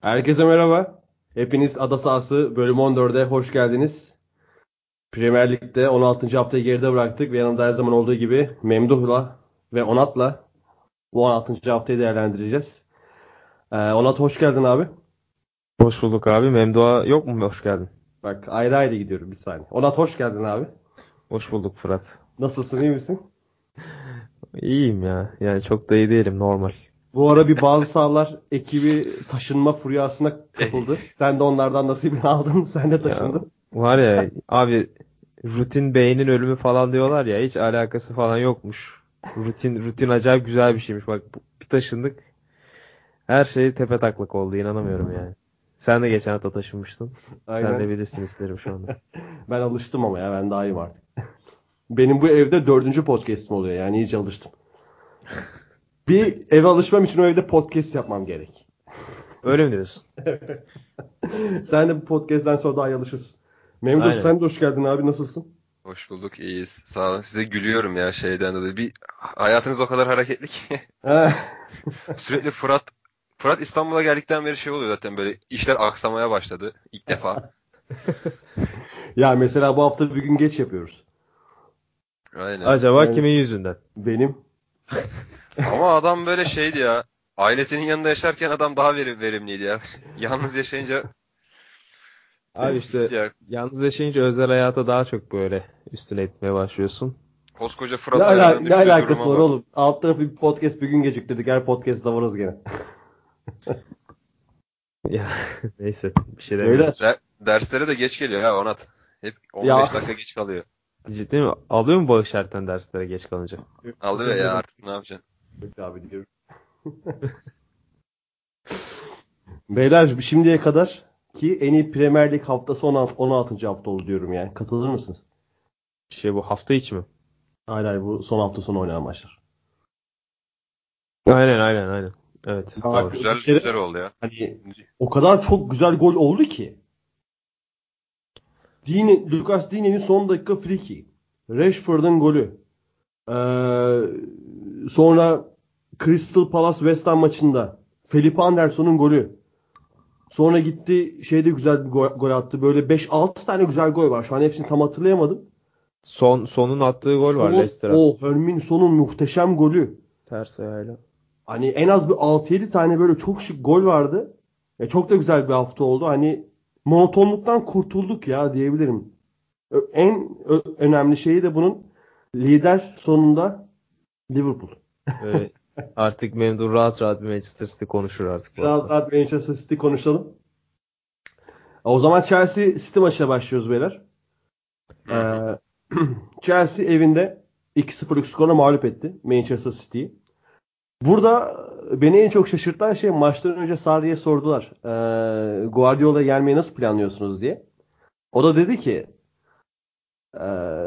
Herkese merhaba. Hepiniz Ada Sahası bölüm 14'e hoş geldiniz. Premier Lig'de 16. haftayı geride bıraktık ve yanımda her zaman olduğu gibi Memduh'la ve Onat'la bu 16. haftayı değerlendireceğiz. Ee, Onat hoş geldin abi. Hoş bulduk abi. Memduha yok mu? Hoş geldin. Bak ayrı ayrı gidiyorum bir saniye. Onat hoş geldin abi. Hoş bulduk Fırat. Nasılsın iyi misin? İyiyim ya. Yani çok da iyi değilim normal. Bu ara bir bazı sahalar ekibi taşınma furyasına kapıldı. Sen de onlardan nasibini aldın. Sen de taşındın. Ya, var ya abi rutin beynin ölümü falan diyorlar ya hiç alakası falan yokmuş. Rutin rutin acayip güzel bir şeymiş. Bak bir taşındık. Her şey tepe taklak oldu. inanamıyorum yani. Sen de geçen hafta taşınmıştın. Aynen. Sen de bilirsin isterim şu anda. Ben alıştım ama ya ben daha iyiyim artık. Benim bu evde dördüncü podcast'im oluyor yani iyice alıştım. Bir eve alışmam için o evde podcast yapmam gerek. Öyle mi diyorsun? Sen de bu podcast'ten sonra daha iyi alışırsın. Memduh Aynen. sen de hoş geldin abi nasılsın? Hoş bulduk, iyiyiz. Sağ olun. Size gülüyorum ya şeyden dolayı. Bir hayatınız o kadar hareketli ki sürekli Fırat Fırat İstanbul'a geldikten beri şey oluyor zaten böyle işler aksamaya başladı ilk defa. ya mesela bu hafta bir gün geç yapıyoruz. Aynen. Acaba Yani- kimin yüzünden? Benim. Ama adam böyle şeydi ya. Ailesinin yanında yaşarken adam daha verim, verimliydi ya. Yalnız yaşayınca Abi işte ya yalnız yaşayınca özel hayata daha çok böyle üstüne etmeye başlıyorsun. koskoca Ne, Fırat ala- ayağının ne alakası var oğlum? Alt tarafı bir podcast bir gün geciktirdik. Her podcast'ta varız gene. Ya neyse bir şey Öyle. Der- derslere de geç geliyor ya Onat. Hep 15 Ya. dakika geç kalıyor. Ciddi mi? Alıyor mu bağış erten derslere geç kalınca? Alıyor ya artık ne yapacaksın? Neyse abi diyorum. Beyler şimdiye kadar ki en iyi Premier Lig haftası 16. 16. hafta oldu diyorum yani. Katılır mısınız? Şey bu hafta içi mi? Hayır hayır bu son hafta sonu oynanan maçlar. Aynen aynen aynen. Evet. Bak. Güzel kere- güzel oldu ya. Hani o kadar çok güzel gol oldu ki. Dine, Lucas Dine'nin son dakika free kick. Rashford'un golü. Ee, sonra Crystal Palace West Ham maçında Felipe Anderson'un golü. Sonra gitti şeyde güzel bir gol, gol attı. Böyle 5-6 tane güzel gol var. Şu an hepsini tam hatırlayamadım. Son sonun attığı gol var Son- Leicester'a. O Hermin Son'un muhteşem golü. Ters ayağıyla. Hani en az bir 6-7 tane böyle çok şık gol vardı. E çok da güzel bir hafta oldu. Hani monotonluktan kurtulduk ya diyebilirim. En önemli şeyi de bunun lider sonunda Liverpool. Böyle artık Memdur rahat rahat bir Manchester City konuşur artık. bu Biraz hafta. rahat Manchester City konuşalım. O zaman Chelsea City maçına başlıyoruz beyler. Ee, Chelsea evinde 2-0'lık skorla mağlup etti Manchester City'yi. Burada beni en çok şaşırtan şey maçtan önce Sarri'ye sordular. Ee, Guardiola'ya gelmeyi nasıl planlıyorsunuz diye. O da dedi ki "Ee,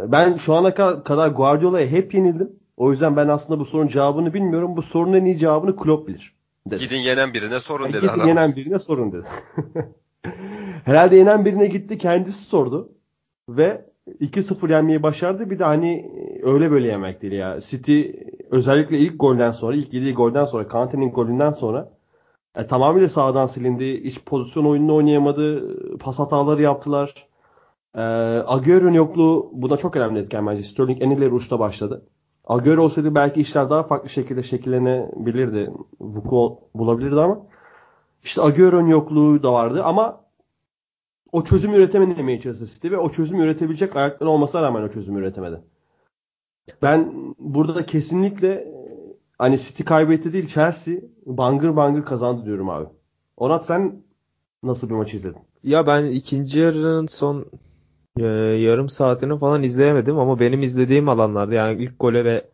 ben şu ana ka- kadar Guardiola'ya hep yenildim. O yüzden ben aslında bu sorunun cevabını bilmiyorum. Bu sorunun en iyi cevabını Klopp bilir. Dedi. Gidin yenen birine sorun dedi Gidin adam. yenen birine sorun dedi. Herhalde yenen birine gitti kendisi sordu. Ve 2-0 yenmeyi başardı. Bir de hani öyle böyle yemek değil ya. City özellikle ilk golden sonra, ilk yediği golden sonra, Kante'nin golünden sonra e, tamamıyla sağdan silindi. Hiç pozisyon oyununu oynayamadı. Pas hataları yaptılar. E, Agüero'nun yokluğu buna çok önemli etken bence. Sterling en ileri uçta başladı. Agüero olsaydı belki işler daha farklı şekilde şekillenebilirdi. Vuku bulabilirdi ama işte Agüero'nun yokluğu da vardı ama o çözüm üretemedi Manchester City ve o çözüm üretebilecek ayakları olmasına rağmen o çözüm üretemedi. Ben burada da kesinlikle e, hani City kaybetti değil Chelsea bangır bangır kazandı diyorum abi. Onat sen nasıl bir maç izledin? Ya ben ikinci yarının son e, yarım saatini falan izleyemedim ama benim izlediğim alanlarda yani ilk gole ve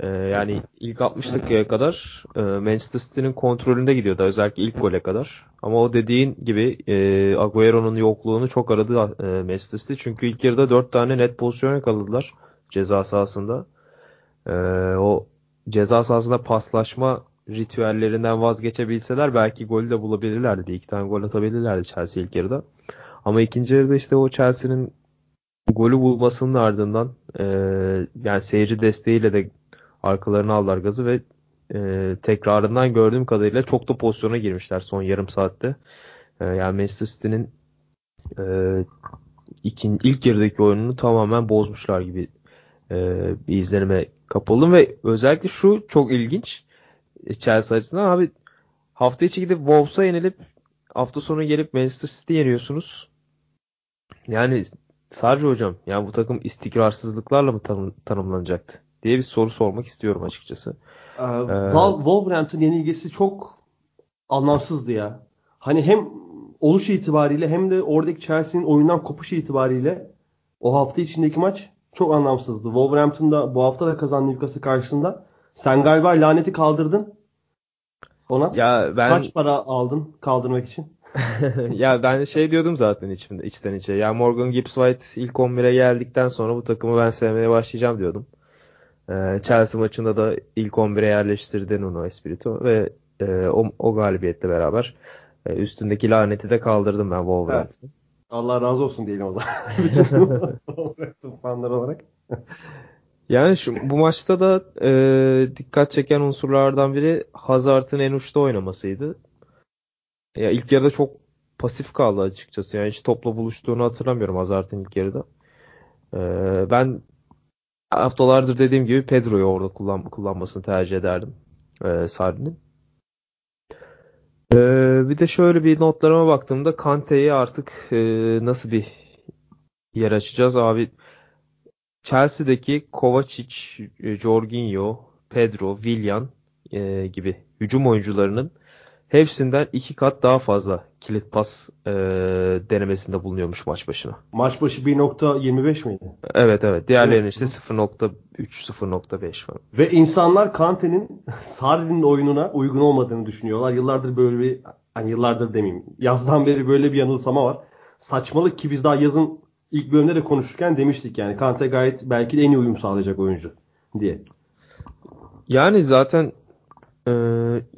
e, yani ilk 60 dakikaya kadar e, Manchester City'nin kontrolünde gidiyordu özellikle ilk gole kadar. Ama o dediğin gibi e, Agüero'nun yokluğunu çok aradı e, Manchester City çünkü ilk yarıda 4 tane net pozisyon yakaladılar ceza sahasında. E, o ceza sahasında paslaşma ritüellerinden vazgeçebilseler belki golü de bulabilirlerdi. İki tane gol atabilirlerdi Chelsea ilk yarıda. Ama ikinci yarıda işte o Chelsea'nin golü bulmasının ardından e, yani seyirci desteğiyle de arkalarına aldılar gazı ve e, tekrarından gördüğüm kadarıyla çok da pozisyona girmişler son yarım saatte. E, yani Manchester City'nin e, ikin, ilk yarıdaki oyununu tamamen bozmuşlar gibi e, bir izlenime kapıldım ve özellikle şu çok ilginç e, Chelsea açısından abi hafta içi gidip Wolves'a yenilip hafta sonu gelip Manchester City yeniyorsunuz. Yani Sarri hocam yani bu takım istikrarsızlıklarla mı tanım, tanımlanacaktı diye bir soru sormak istiyorum açıkçası. Ee, Wol- Wolverhampton yenilgisi çok anlamsızdı ya. Hani hem oluş itibariyle hem de oradaki Chelsea'nin oyundan kopuş itibariyle o hafta içindeki maç çok anlamsızdı. Wolverhampton'da bu hafta da kazandı Newcastle karşısında. Sen galiba laneti kaldırdın. Onat. Ya ben Kaç para aldın kaldırmak için? ya ben şey diyordum zaten içimde içten içe. Ya Morgan Gibbs White ilk 11'e geldikten sonra bu takımı ben sevmeye başlayacağım diyordum. Ee, Chelsea maçında da ilk 11'e yerleştirdi Nuno Espirito ve e, o, o galibiyetle beraber e, üstündeki laneti de kaldırdım ben Wolverhampton'ı. Allah razı olsun diyelim o zaman. Bütün Wolverhampton fanlar olarak. Yani şu, bu maçta da e, dikkat çeken unsurlardan biri Hazard'ın en uçta oynamasıydı. Ya ilk yarıda çok pasif kaldı açıkçası. Yani hiç topla buluştuğunu hatırlamıyorum Hazard'ın ilk yarıda. E, ben haftalardır dediğim gibi Pedro'yu orada kullan, kullanmasını tercih ederdim. E, Sarri'nin. E, bir de şöyle bir notlarıma baktığımda Kante'yi artık e, nasıl bir yer açacağız abi? Chelsea'deki Kovacic, e, Jorginho, Pedro, Willian e, gibi hücum oyuncularının hepsinden iki kat daha fazla kilit pas e, denemesinde bulunuyormuş maç başına. Maç başı 1.25 miydi? Evet evet. Diğerlerinin işte 0.3, 0.5 falan. Ve insanlar Kante'nin Sarri'nin oyununa uygun olmadığını düşünüyorlar. Yıllardır böyle bir hani yıllardır demeyeyim. Yazdan beri böyle bir yanılsama var. Saçmalık ki biz daha yazın ilk bölümde de konuşurken demiştik yani Kante gayet belki de en iyi uyum sağlayacak oyuncu diye. Yani zaten e,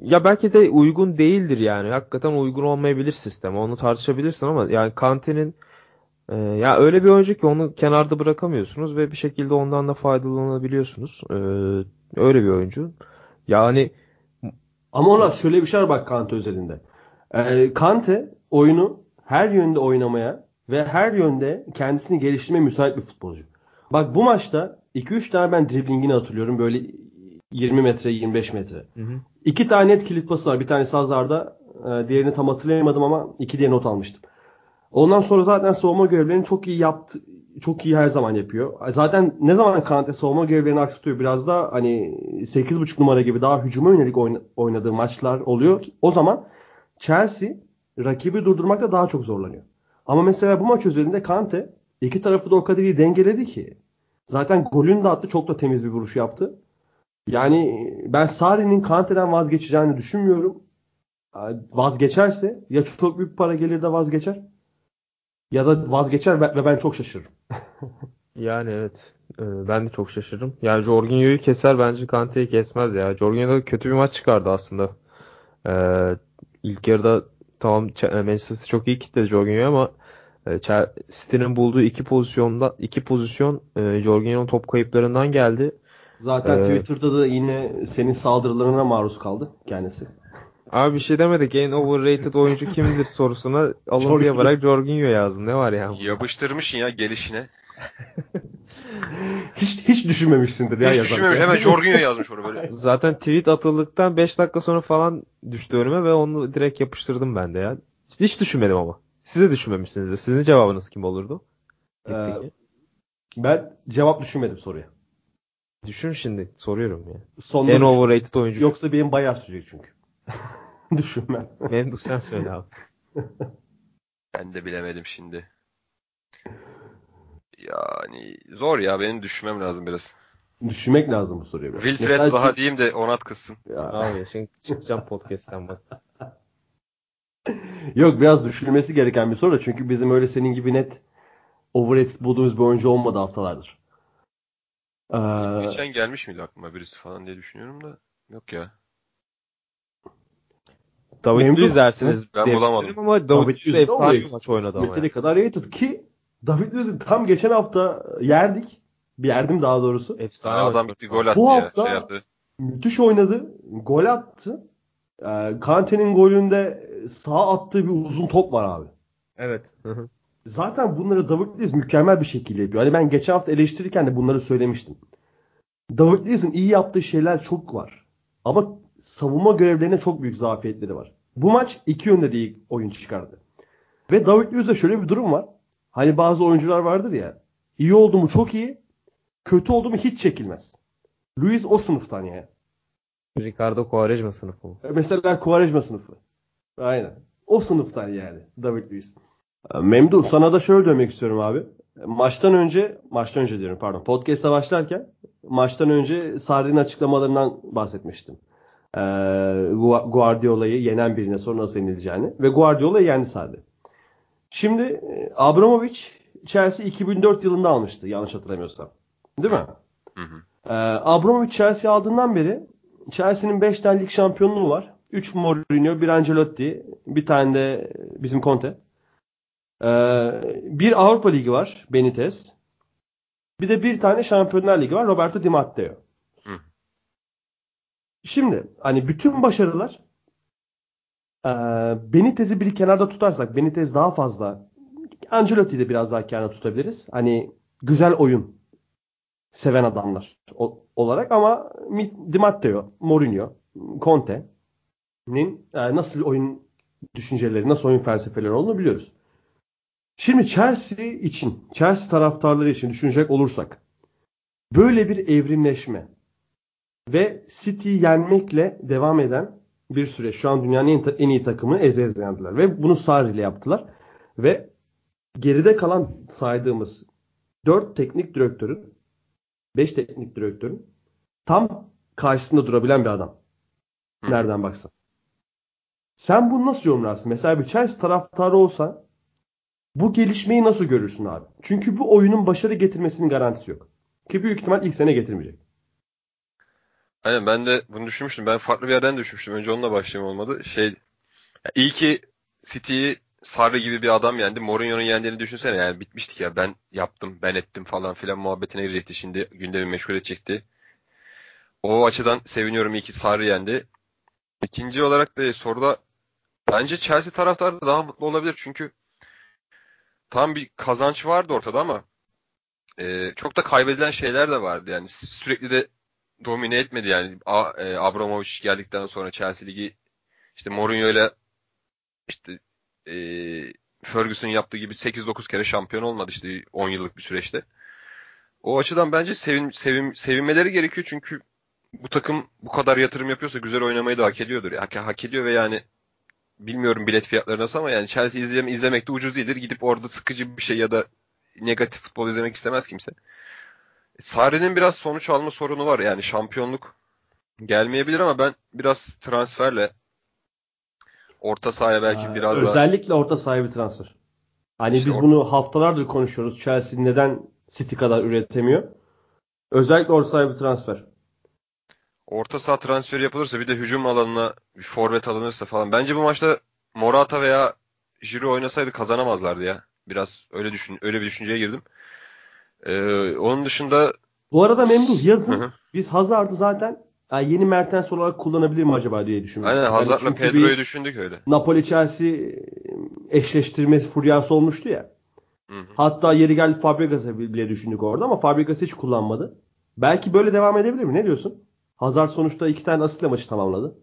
ya belki de uygun değildir yani. Hakikaten uygun olmayabilir sistem. Onu tartışabilirsin ama yani Kante'nin e, ya öyle bir oyuncu ki onu kenarda bırakamıyorsunuz ve bir şekilde ondan da faydalanabiliyorsunuz. E, öyle bir oyuncu. Yani Ama ona şöyle bir şey var bak Kante özelinde. Ee, Kante oyunu her yönde oynamaya ve her yönde kendisini geliştirmeye müsait bir futbolcu. Bak bu maçta 2-3 tane ben driblingini hatırlıyorum. Böyle 20 metre 25 metre. Hı hı. İki tane net kilit pası var. Bir tanesi Hazard'da. e, Diğerini tam hatırlayamadım ama iki diye not almıştım. Ondan sonra zaten savunma görevlerini çok iyi yaptı. Çok iyi her zaman yapıyor. Zaten ne zaman Kante savunma görevlerini aksatıyor biraz da hani 8.5 numara gibi daha hücuma yönelik oyna- oynadığı maçlar oluyor. O zaman Chelsea rakibi durdurmakta daha çok zorlanıyor. Ama mesela bu maç üzerinde Kante iki tarafı da o kadar iyi dengeledi ki. Zaten golünü de attı. Çok da temiz bir vuruş yaptı. Yani ben Sarri'nin Kante'den vazgeçeceğini düşünmüyorum. Vazgeçerse ya çok büyük para gelir de vazgeçer ya da vazgeçer ve ben çok şaşırırım. Yani evet. Ee, ben de çok şaşırdım. Yani Jorginho'yu keser bence Kante'yi kesmez ya. Jorginho da kötü bir maç çıkardı aslında. Ee, ilk yarıda tamam Ch- Manchester çok iyi kitledi Jorginho'yu ama e, City'nin bulduğu iki pozisyonda iki pozisyon e, Jorginho'nun top kayıplarından geldi. Zaten Ee, Twitter'da da yine senin saldırılarına maruz kaldı kendisi. Abi bir şey demedik. En overrated oyuncu kimdir sorusuna Jorginho. bırak Jorginho yazdın. Ne var ya? Yapıştırmışsın ya gelişine. Hiç hiç düşünmemişsindir ya Hiç yazarken. düşünmemiş. Hemen Jorginho yazmış onu böyle. Zaten tweet atıldıktan 5 dakika sonra falan düştü önüme ve onu direkt yapıştırdım ben de ya. Hiç düşünmedim ama. Siz de düşünmemişsinizdir. Sizin cevabınız kim olurdu? Ee. Ben cevap düşünmedim soruya. Düşün şimdi. Soruyorum ya. Sonunda En düşün- overrated oyuncu. Yoksa benim bayağı sürecek çünkü. Düşünmem. Memduh sen söyle abi. Ben de bilemedim şimdi. Yani zor ya benim düşünmem lazım biraz. Düşünmek lazım bu soruya. biraz. Wilfred Mesela Zaha ki- diyeyim de Onat kızsın. Ya, Abi şimdi çıkacağım podcast'ten bak. Yok biraz düşünülmesi gereken bir soru da çünkü bizim öyle senin gibi net overrated bulduğumuz bir oyuncu olmadı haftalardır. Ee, Geçen gelmiş miydi aklıma birisi falan diye düşünüyorum da. Yok ya. David Memduh. Luiz dersiniz. Ben bulamadım. Ama David, David efsane bir maç oynadı ama. Yeteri kadar rated ki David Luiz'i tam geçen hafta yerdik. Bir yerdim daha doğrusu. Efsane Aa, adam gitti gol attı Bu ya. hafta- Şey yaptı. Müthiş oynadı. Gol attı. Ee, Kante'nin golünde sağ attığı bir uzun top var abi. Evet. Hı hı. Zaten bunları David Luiz mükemmel bir şekilde yapıyor. Hani ben geçen hafta eleştirirken de bunları söylemiştim. David Luiz'in iyi yaptığı şeyler çok var. Ama savunma görevlerine çok büyük zafiyetleri var. Bu maç iki yönde değil oyun çıkardı. Ve David Luiz'de şöyle bir durum var. Hani bazı oyuncular vardır ya. İyi oldu mu çok iyi. Kötü oldu mu hiç çekilmez. Luiz o sınıftan yani. Ricardo Quaresma sınıfı? Mesela Quaresma sınıfı. Aynen. O sınıftan yani David Luiz. Memduh sana da şöyle demek istiyorum abi. Maçtan önce, maçtan önce diyorum pardon. Podcast'a başlarken maçtan önce Sarri'nin açıklamalarından bahsetmiştim. Ee, Guardiola'yı yenen birine sonra nasıl yenileceğini. Ve Guardiola'yı yendi Sarri. Şimdi e, Abramovich Chelsea 2004 yılında almıştı yanlış hatırlamıyorsam. Değil mi? Hı hı. Ee, Abramovich Chelsea aldığından beri Chelsea'nin 5 tane lig şampiyonluğu var. 3 Mourinho, bir Ancelotti, bir tane de bizim Conte. Ee, bir Avrupa Ligi var, Benitez. Bir de bir tane Şampiyonlar Ligi var, Roberto Di Matteo. Hı. Şimdi hani bütün başarılar e, Benitez'i bir kenarda tutarsak, Benitez daha fazla Ancelotti'yi de biraz daha kenarda tutabiliriz. Hani güzel oyun seven adamlar olarak ama Di Matteo, Mourinho, Conte'nin e, nasıl oyun düşünceleri, nasıl oyun felsefeleri olduğunu biliyoruz. Şimdi Chelsea için, Chelsea taraftarları için düşünecek olursak böyle bir evrimleşme ve City'yi yenmekle devam eden bir süreç. Şu an dünyanın en, en iyi takımı eze eze yendiler. Ve bunu Sarri ile yaptılar. Ve geride kalan saydığımız 4 teknik direktörün 5 teknik direktörün tam karşısında durabilen bir adam. Nereden baksan. Sen bunu nasıl yorumlarsın? Mesela bir Chelsea taraftarı olsan bu gelişmeyi nasıl görürsün abi? Çünkü bu oyunun başarı getirmesinin garantisi yok. Ki büyük ihtimal ilk sene getirmeyecek. Aynen ben de bunu düşünmüştüm. Ben farklı bir yerden düşünmüştüm. Önce onunla başlayayım olmadı. Şey iyi ki City'yi Sarri gibi bir adam yendi. Mourinho'nun yendiğini düşünsene yani bitmiştik ya. Ben yaptım, ben ettim falan filan muhabbetine girecekti. Şimdi gündemi meşgul edecekti. O açıdan seviniyorum iyi ki Sarri yendi. İkinci olarak da soruda bence Chelsea taraftarı daha mutlu olabilir çünkü tam bir kazanç vardı ortada ama e, çok da kaybedilen şeyler de vardı. Yani sürekli de domine etmedi yani. A, e, Abramovich geldikten sonra Chelsea Ligi işte Mourinho ile işte e, Ferguson yaptığı gibi 8-9 kere şampiyon olmadı işte 10 yıllık bir süreçte. O açıdan bence sevin, sevin, sevinmeleri gerekiyor çünkü bu takım bu kadar yatırım yapıyorsa güzel oynamayı da hak ediyordur. Hak, hak ediyor ve yani bilmiyorum bilet fiyatları nasıl ama yani Chelsea izleme, izlemek de ucuz değildir. Gidip orada sıkıcı bir şey ya da negatif futbol izlemek istemez kimse. Sarri'nin biraz sonuç alma sorunu var. Yani şampiyonluk gelmeyebilir ama ben biraz transferle orta sahaya belki Ee, biraz daha Özellikle orta sahibi transfer. Hani İşte biz or- bunu haftalardır konuşuyoruz. Chelsea neden City kadar üretemiyor? Özellikle orta sahibi transfer. Orta saha transferi yapılırsa bir de hücum alanına bir forvet alınırsa falan. Bence bu maçta Morata veya Giroud oynasaydı kazanamazlardı ya. Biraz öyle düşün öyle bir düşünceye girdim. Ee, onun dışında Bu arada Memduh yazın Hı hı. biz Hazard'ı zaten ya yeni Mertens olarak kullanabilir mi acaba diye düşünmüştük. aynen Yani Hazard'la çünkü Pedro'yu düşündük öyle. Napoli Chelsea eşleştirme furyası olmuştu ya. Hı hı. Hatta yeri geldi Fabregas'a bile düşündük orada ama Fabregas hiç kullanmadı. Belki böyle devam edebilir mi? Ne diyorsun? Hazard sonuçta iki tane asistle maçı tamamladı.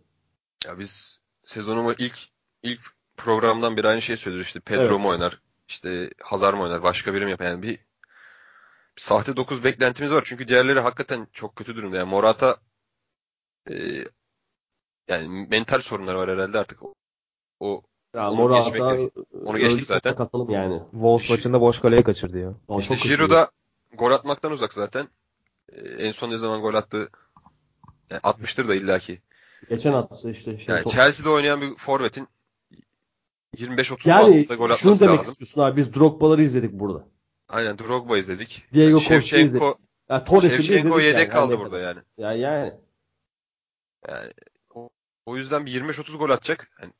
Ya biz sezonuma ilk ilk programdan beri aynı şeyi söylüyoruz işte Pedro Evet. mu oynar işte Hazard mı oynar başka biri mi yapar yani bir, bir sahte 9 beklentimiz var çünkü diğerleri hakikaten çok kötü durumda yani Morata e, yani mental sorunlar var herhalde artık o, o Ya Onu Morata geçmek. Onu geçtik zaten. Katalım yani. Wolves maçında boş kaleye kaçırdı ya. İşte çok kötü. Giroud da gol atmaktan uzak zaten E, en son ne zaman gol attı yani atmıştır da illaki Geçen attı işte. Şey, yani top- Chelsea'de oynayan bir forvetin 25-30 Yani yani, gol atması şunu demek lazım. istiyorsun abi biz Drogba'ları izledik burada. Aynen Drogba izledik. Diego Yani Shevchenko izledik. Ya Torres'i Şevçenko yedek yani. kaldı Yani burada yani. Ya yani. Yani o, o yüzden bir 25-30 gol atacak. Yani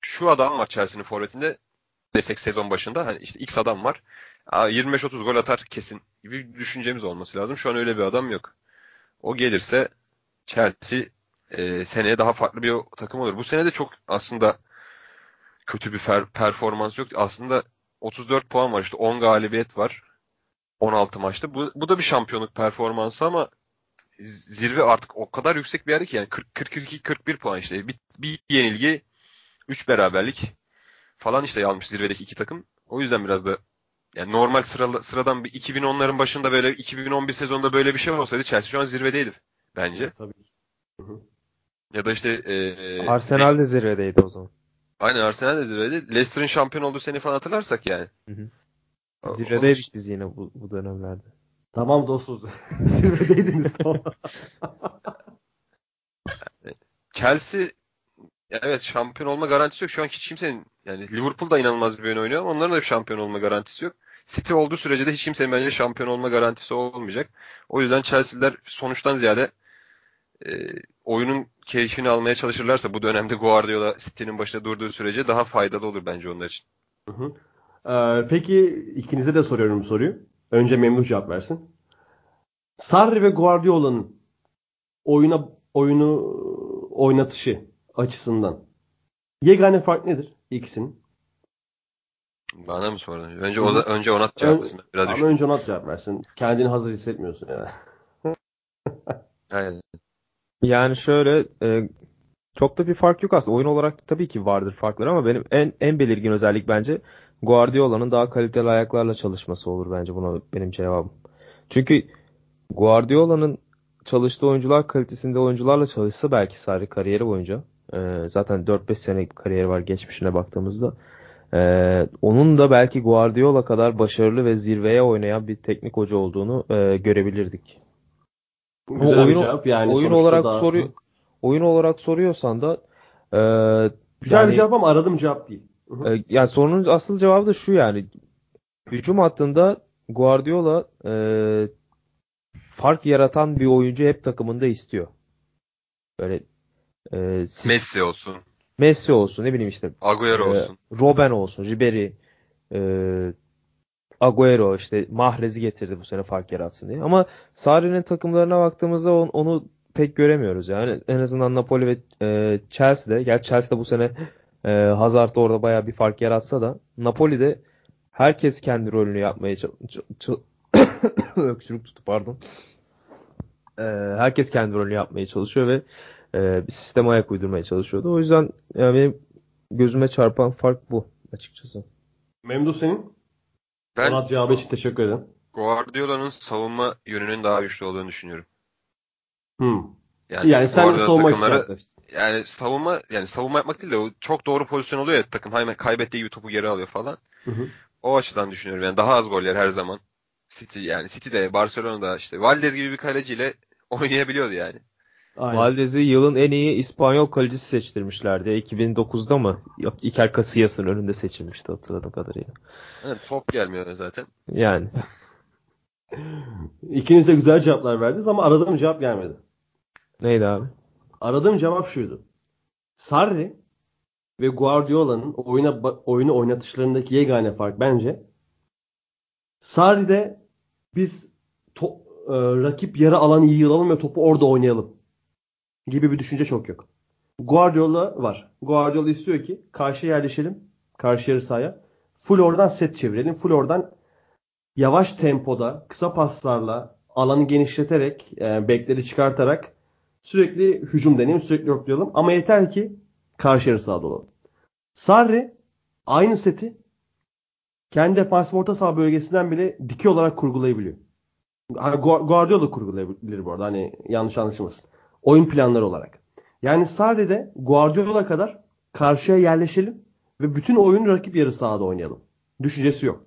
şu adam var Chelsea'nin forvetinde desek sezon başında. Hani işte X adam var. Aa, 25-30 gol atar kesin gibi düşüncemiz olması lazım. Şu an öyle bir adam yok. O gelirse Chelsea e, seneye daha farklı bir takım olur. Bu sene de çok aslında kötü bir performans yok. Aslında 34 puan var işte 10 galibiyet var. 16 maçta. Bu, bu da bir şampiyonluk performansı ama zirve artık o kadar yüksek bir yerde ki yani 40 42 41 puan işte. Bir, bir yenilgi 3 beraberlik falan işte almış zirvedeki iki takım. O yüzden biraz da yani normal sıra, sıradan bir 2010'ların başında böyle 2011 sezonunda böyle bir şey olsaydı Chelsea şu an zirvedeydi bence. Tabii. Hı hı. Ya da işte e, Arsenal de zirvedeydi o zaman. Aynen Arsenal de zirvedeydi. Leicester'ın şampiyon olduğu seni falan hatırlarsak yani. Hı hı. Zirvedeydik biz yine bu, bu dönemlerde. Tamam dostum. Zirvedeydiniz tamam. Chelsea evet şampiyon olma garantisi yok. Şu an hiç kimsenin yani Liverpool da inanılmaz bir oyun oynuyor ama onların da bir şampiyon olma garantisi yok. City olduğu sürece de hiç kimsenin bence şampiyon olma garantisi olmayacak. O yüzden Chelsea'liler sonuçtan ziyade e, oyunun keyfini almaya çalışırlarsa bu dönemde Guardiola City'nin başında durduğu sürece daha faydalı olur bence onlar için. Hı hı. Ee, peki ikinize de soruyorum bu soruyu. Önce Memduh cevap versin. Sarri ve Guardiola'nın oyuna oyunu oynatışı açısından yegane fark nedir ikisinin? Bana mı sordun? Önce o da, önce Onat cevap versin. Biraz Ama önce Onat cevap versin. Kendini hazır hissetmiyorsun yani. Aynen. Yani şöyle e, çok da bir fark yok aslında. Oyun olarak tabii ki vardır farklar ama benim en en belirgin özellik bence Guardiola'nın daha kaliteli ayaklarla çalışması olur bence buna benim cevabım. Çünkü Guardiola'nın çalıştığı oyuncular kalitesinde oyuncularla çalışsa belki Sarri kariyeri boyunca e, zaten 4-5 sene kariyeri var geçmişine baktığımızda e, onun da belki Guardiola kadar başarılı ve zirveye oynayan bir teknik hoca olduğunu e, görebilirdik. Güzel oyun, bir cevap. Yani oyun olarak daha... soruyor oyun olarak soruyorsan da e, güzel yani, bir cevap ama aradığım cevap değil. E, yani sorunun asıl cevabı da şu yani hücum hattında Guardiola e, fark yaratan bir oyuncu hep takımında istiyor. Böyle e, siz, Messi olsun. Messi olsun ne bileyim işte. Agüero e, olsun. Robben olsun. Ribery. E, Agüero işte Mahrez'i getirdi bu sene fark yaratsın diye. Ama Sarri'nin takımlarına baktığımızda onu, onu pek göremiyoruz yani. En azından Napoli ve e, Chelsea'de. Gerçi Chelsea'de bu sene e, Hazard orada bayağı bir fark yaratsa da Napoli'de herkes kendi rolünü yapmaya çalışıyor. öksürük tutu pardon. E, herkes kendi rolünü yapmaya çalışıyor ve e, bir sisteme ayak uydurmaya çalışıyordu. O yüzden yani benim gözüme çarpan fark bu açıkçası. Memduh senin? Ben Onat cevabı için teşekkür ederim. Guardiola'nın savunma yönünün daha güçlü olduğunu düşünüyorum. Hmm. Yani, yani sen de savunma takımları, yani savunma yani savunma yapmak değil de o çok doğru pozisyon oluyor ya takım hemen kaybettiği gibi topu geri alıyor falan. Hı hı. O açıdan düşünüyorum. Yani daha az goller her zaman. City yani City'de, Barcelona'da işte Valdez gibi bir kaleciyle oynayabiliyordu yani. Aynen. Valdez'i yılın en iyi İspanyol kalecisi seçtirmişlerdi. 2009'da mı? Yok Iker Casillas'ın önünde seçilmişti hatırladığım kadarıyla. Evet, top gelmiyor zaten. Yani. İkiniz de güzel cevaplar verdiniz ama aradığım cevap gelmedi. Neydi abi? Aradığım cevap şuydu. Sarri ve Guardiola'nın oyuna oyunu oynatışlarındaki yegane fark bence Sarri'de biz to, e, rakip yarı alanı yığılalım ve topu orada oynayalım gibi bir düşünce çok yok. Guardiola var. Guardiola istiyor ki karşıya yerleşelim. Karşı yarı sahaya. Full oradan set çevirelim. Full oradan yavaş tempoda kısa paslarla alanı genişleterek e, bekleri çıkartarak sürekli hücum deneyelim. Sürekli yoklayalım. Ama yeter ki karşı yarı sahada olalım. Sarri aynı seti kendi defansif orta saha bölgesinden bile dikey olarak kurgulayabiliyor. Guardiola kurgulayabilir bu arada. Hani yanlış anlaşılmasın oyun planları olarak. Yani sadece Guardiola kadar karşıya yerleşelim ve bütün oyunu rakip yarı sahada oynayalım. Düşüncesi yok.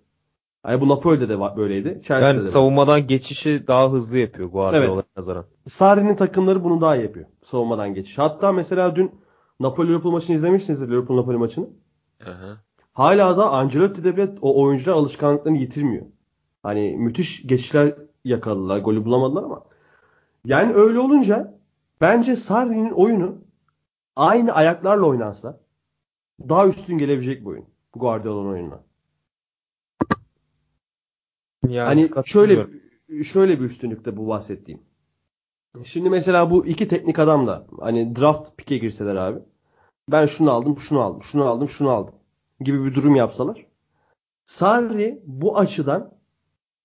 Yani bu Napoli'de de böyleydi. Chelsea'de yani de savunmadan var. geçişi daha hızlı yapıyor Guardiola'ya evet. nazaran. Sarri'nin takımları bunu daha iyi yapıyor. Savunmadan geçiş. Hatta mesela dün Napoli Liverpool maçını izlemişsinizdir Liverpool Napoli maçını. Hı hı. Hala da Ancelotti de bile o oyuncular alışkanlıklarını yitirmiyor. Hani müthiş geçişler yakaladılar. Golü bulamadılar ama. Yani öyle olunca Bence Sarri'nin oyunu aynı ayaklarla oynansa daha üstün gelebilecek bir oyun. Guardiola'nın oyununa. Yani hani şöyle şöyle bir üstünlükte bu bahsettiğim. Şimdi mesela bu iki teknik adam da hani draft pike girseler abi. Ben şunu aldım, şunu aldım, şunu aldım, şunu aldım gibi bir durum yapsalar. Sarri bu açıdan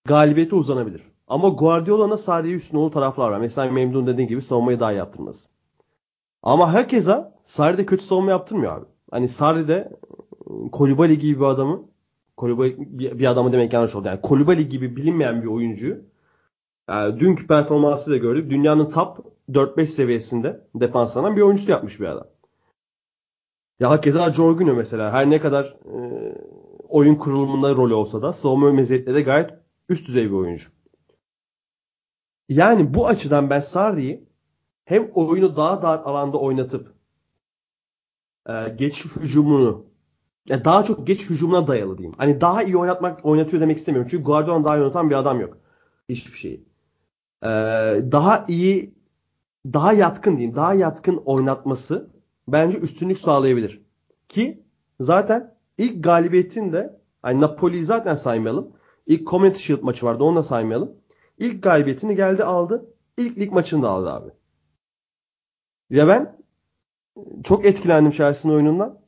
galibiyete uzanabilir. Ama Guardiola'na Sarri'ye üstün olduğu taraflar var. Mesela Memnun dediğin gibi savunmayı daha yaptırması. Ama herkese Sarri de kötü savunma yaptırmıyor abi. Hani Sarri de Kolibali gibi bir adamı Kolibali bir adamı demek yanlış oldu. Yani Kolibali gibi bilinmeyen bir oyuncuyu yani dünkü performansı da gördük. Dünyanın top 4-5 seviyesinde defanslanan bir oyuncusu yapmış bir adam. Ya hakeza Jorginho mesela her ne kadar e, oyun kurulumunda rolü olsa da savunma meziyetleri de gayet üst düzey bir oyuncu. Yani bu açıdan ben Sarri'yi hem oyunu daha dar alanda oynatıp e, geç hücumunu ya daha çok geç hücumuna dayalı diyeyim. Hani daha iyi oynatmak oynatıyor demek istemiyorum. Çünkü Guardiola'dan daha iyi oynatan bir adam yok. Hiçbir şeyi. Ee, daha iyi daha yatkın diyeyim. Daha yatkın oynatması bence üstünlük sağlayabilir. Ki zaten ilk galibiyetin de hani Napoli'yi zaten saymayalım. İlk Community Shield maçı vardı onu da saymayalım. İlk galibiyetini geldi aldı. İlk lig maçını da aldı abi. Ya ben çok etkilendim Chelsea'nin oyunundan.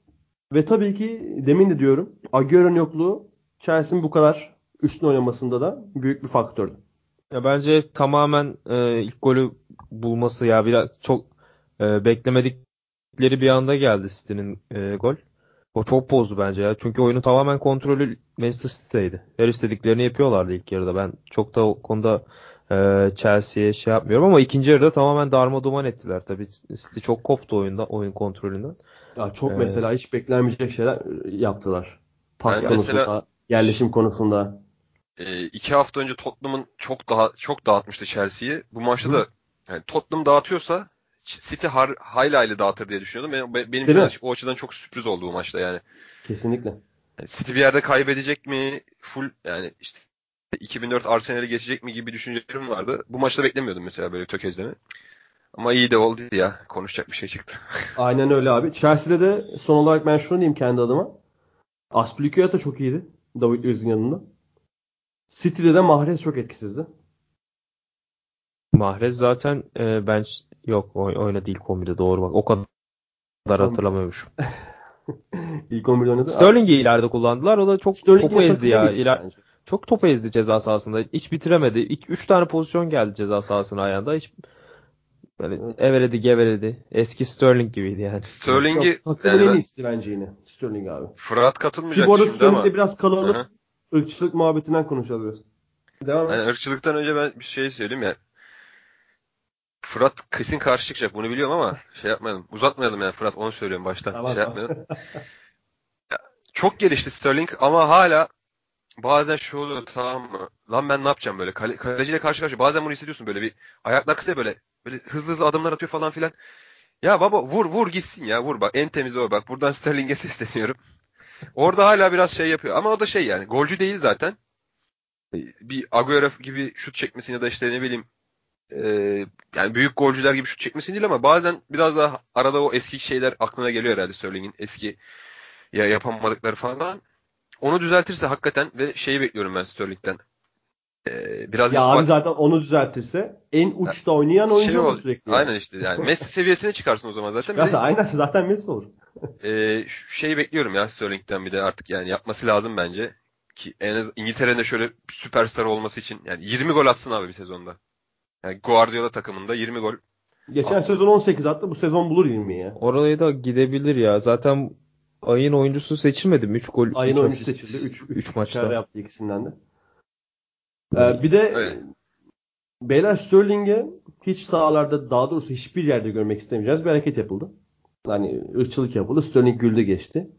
Ve tabii ki demin de diyorum Agüero'nun yokluğu Chelsea'nin bu kadar üstün oynamasında da büyük bir faktördü. Ya bence tamamen e, ilk golü bulması ya biraz çok e, beklemedikleri bir anda geldi City'nin e, gol. O çok bozdu bence ya. Çünkü oyunu tamamen kontrolü Manchester City'deydi. Her istediklerini yapıyorlardı ilk yarıda. Ben çok da o konuda e, Chelsea'ye şey yapmıyorum ama ikinci yarıda tamamen darma duman ettiler. Tabii City çok koptu oyunda, oyun kontrolünden. Ya çok ee, mesela hiç beklenmeyecek şeyler yaptılar. Pas yani konusunda, mesela, yerleşim konusunda. E, iki hafta önce Tottenham'ın çok daha çok dağıtmıştı Chelsea'yi. Bu maçta da yani Tottenham dağıtıyorsa City har, hayli hayli dağıtır diye düşünüyordum. Benim, benim için o açıdan çok sürpriz oldu bu maçta yani. Kesinlikle. Yani City bir yerde kaybedecek mi? Full yani işte 2004 Arsenal'i geçecek mi gibi düşüncelerim vardı. Bu maçta beklemiyordum mesela böyle tökezleme. Ama iyi de oldu ya. Konuşacak bir şey çıktı. Aynen öyle abi. Chelsea'de de son olarak ben şunu diyeyim kendi adıma. Aspilicueta çok iyiydi. David Luiz'in yanında. City'de de Mahrez çok etkisizdi. Mahrez zaten e, ben yok oyna değil kombide doğru bak. O kadar hatırlamıyormuşum. İlk 11'de oynadı. Sterling'i ileride kullandılar. O da çok Sterling topu ezdi ya. İler... Çok topu ezdi ceza sahasında. Hiç bitiremedi. 3 tane pozisyon geldi ceza sahasına ayağında. Hiç Böyle evet. eveledi geveledi. Eski Sterling gibiydi yani. Sterling'i takımın yani en iyisi bence yine. Sterling abi. Fırat katılmayacak arada Sterling'de biraz kalalım. Hı-hı. ırkçılık muhabbetinden konuşalım biraz. Devam yani ırkçılıktan önce ben bir şey söyleyeyim ya. Fırat kesin karşı çıkacak bunu biliyorum ama şey yapmayalım. Uzatmayalım yani Fırat onu söylüyorum baştan. Tamam, şey yapmayalım. ya, çok gelişti Sterling ama hala bazen şu oluyor tamam mı? Lan ben ne yapacağım böyle? Kale, kaleciyle karşı karşıya. Bazen bunu hissediyorsun böyle bir ayaklar kısa böyle Böyle hızlı hızlı adımlar atıyor falan filan. Ya baba vur vur gitsin ya vur bak en temiz o bak. Buradan Sterling'e sesleniyorum. Orada hala biraz şey yapıyor. Ama o da şey yani golcü değil zaten. Bir Agüero gibi şut çekmesin ya da işte ne bileyim e, yani büyük golcüler gibi şut çekmesin değil ama bazen biraz daha arada o eski şeyler aklına geliyor herhalde Sterling'in eski ya yapamadıkları falan. Onu düzeltirse hakikaten ve şeyi bekliyorum ben Sterling'den. Ee, biraz ya ispat... abi zaten onu düzeltirse en uçta oynayan oyuncu şey olur sürekli. Yani. Aynen işte yani Messi seviyesine çıkarsın o zaman zaten. Çıkarsa, de, aynen zaten Messi olur. e, şeyi bekliyorum ya Sterling'den bir de artık yani yapması lazım bence. Ki en az İngiltere'nin de şöyle süperstar olması için yani 20 gol atsın abi bir sezonda. Yani Guardiola takımında 20 gol. Geçen atsın. sezon 18 attı bu sezon bulur 20 ya. Oraya da gidebilir ya. Zaten ayın oyuncusu seçilmedi mi? 3 gol Ayın oyuncusu seçildi. 3 3 maçta yaptı ikisinden de. Ee, bir de Öyle. Beyler Sterling'e hiç sahalarda daha doğrusu hiçbir yerde görmek istemeyeceğiz bir hareket yapıldı. Yani ırkçılık yapıldı. Sterling güldü geçti.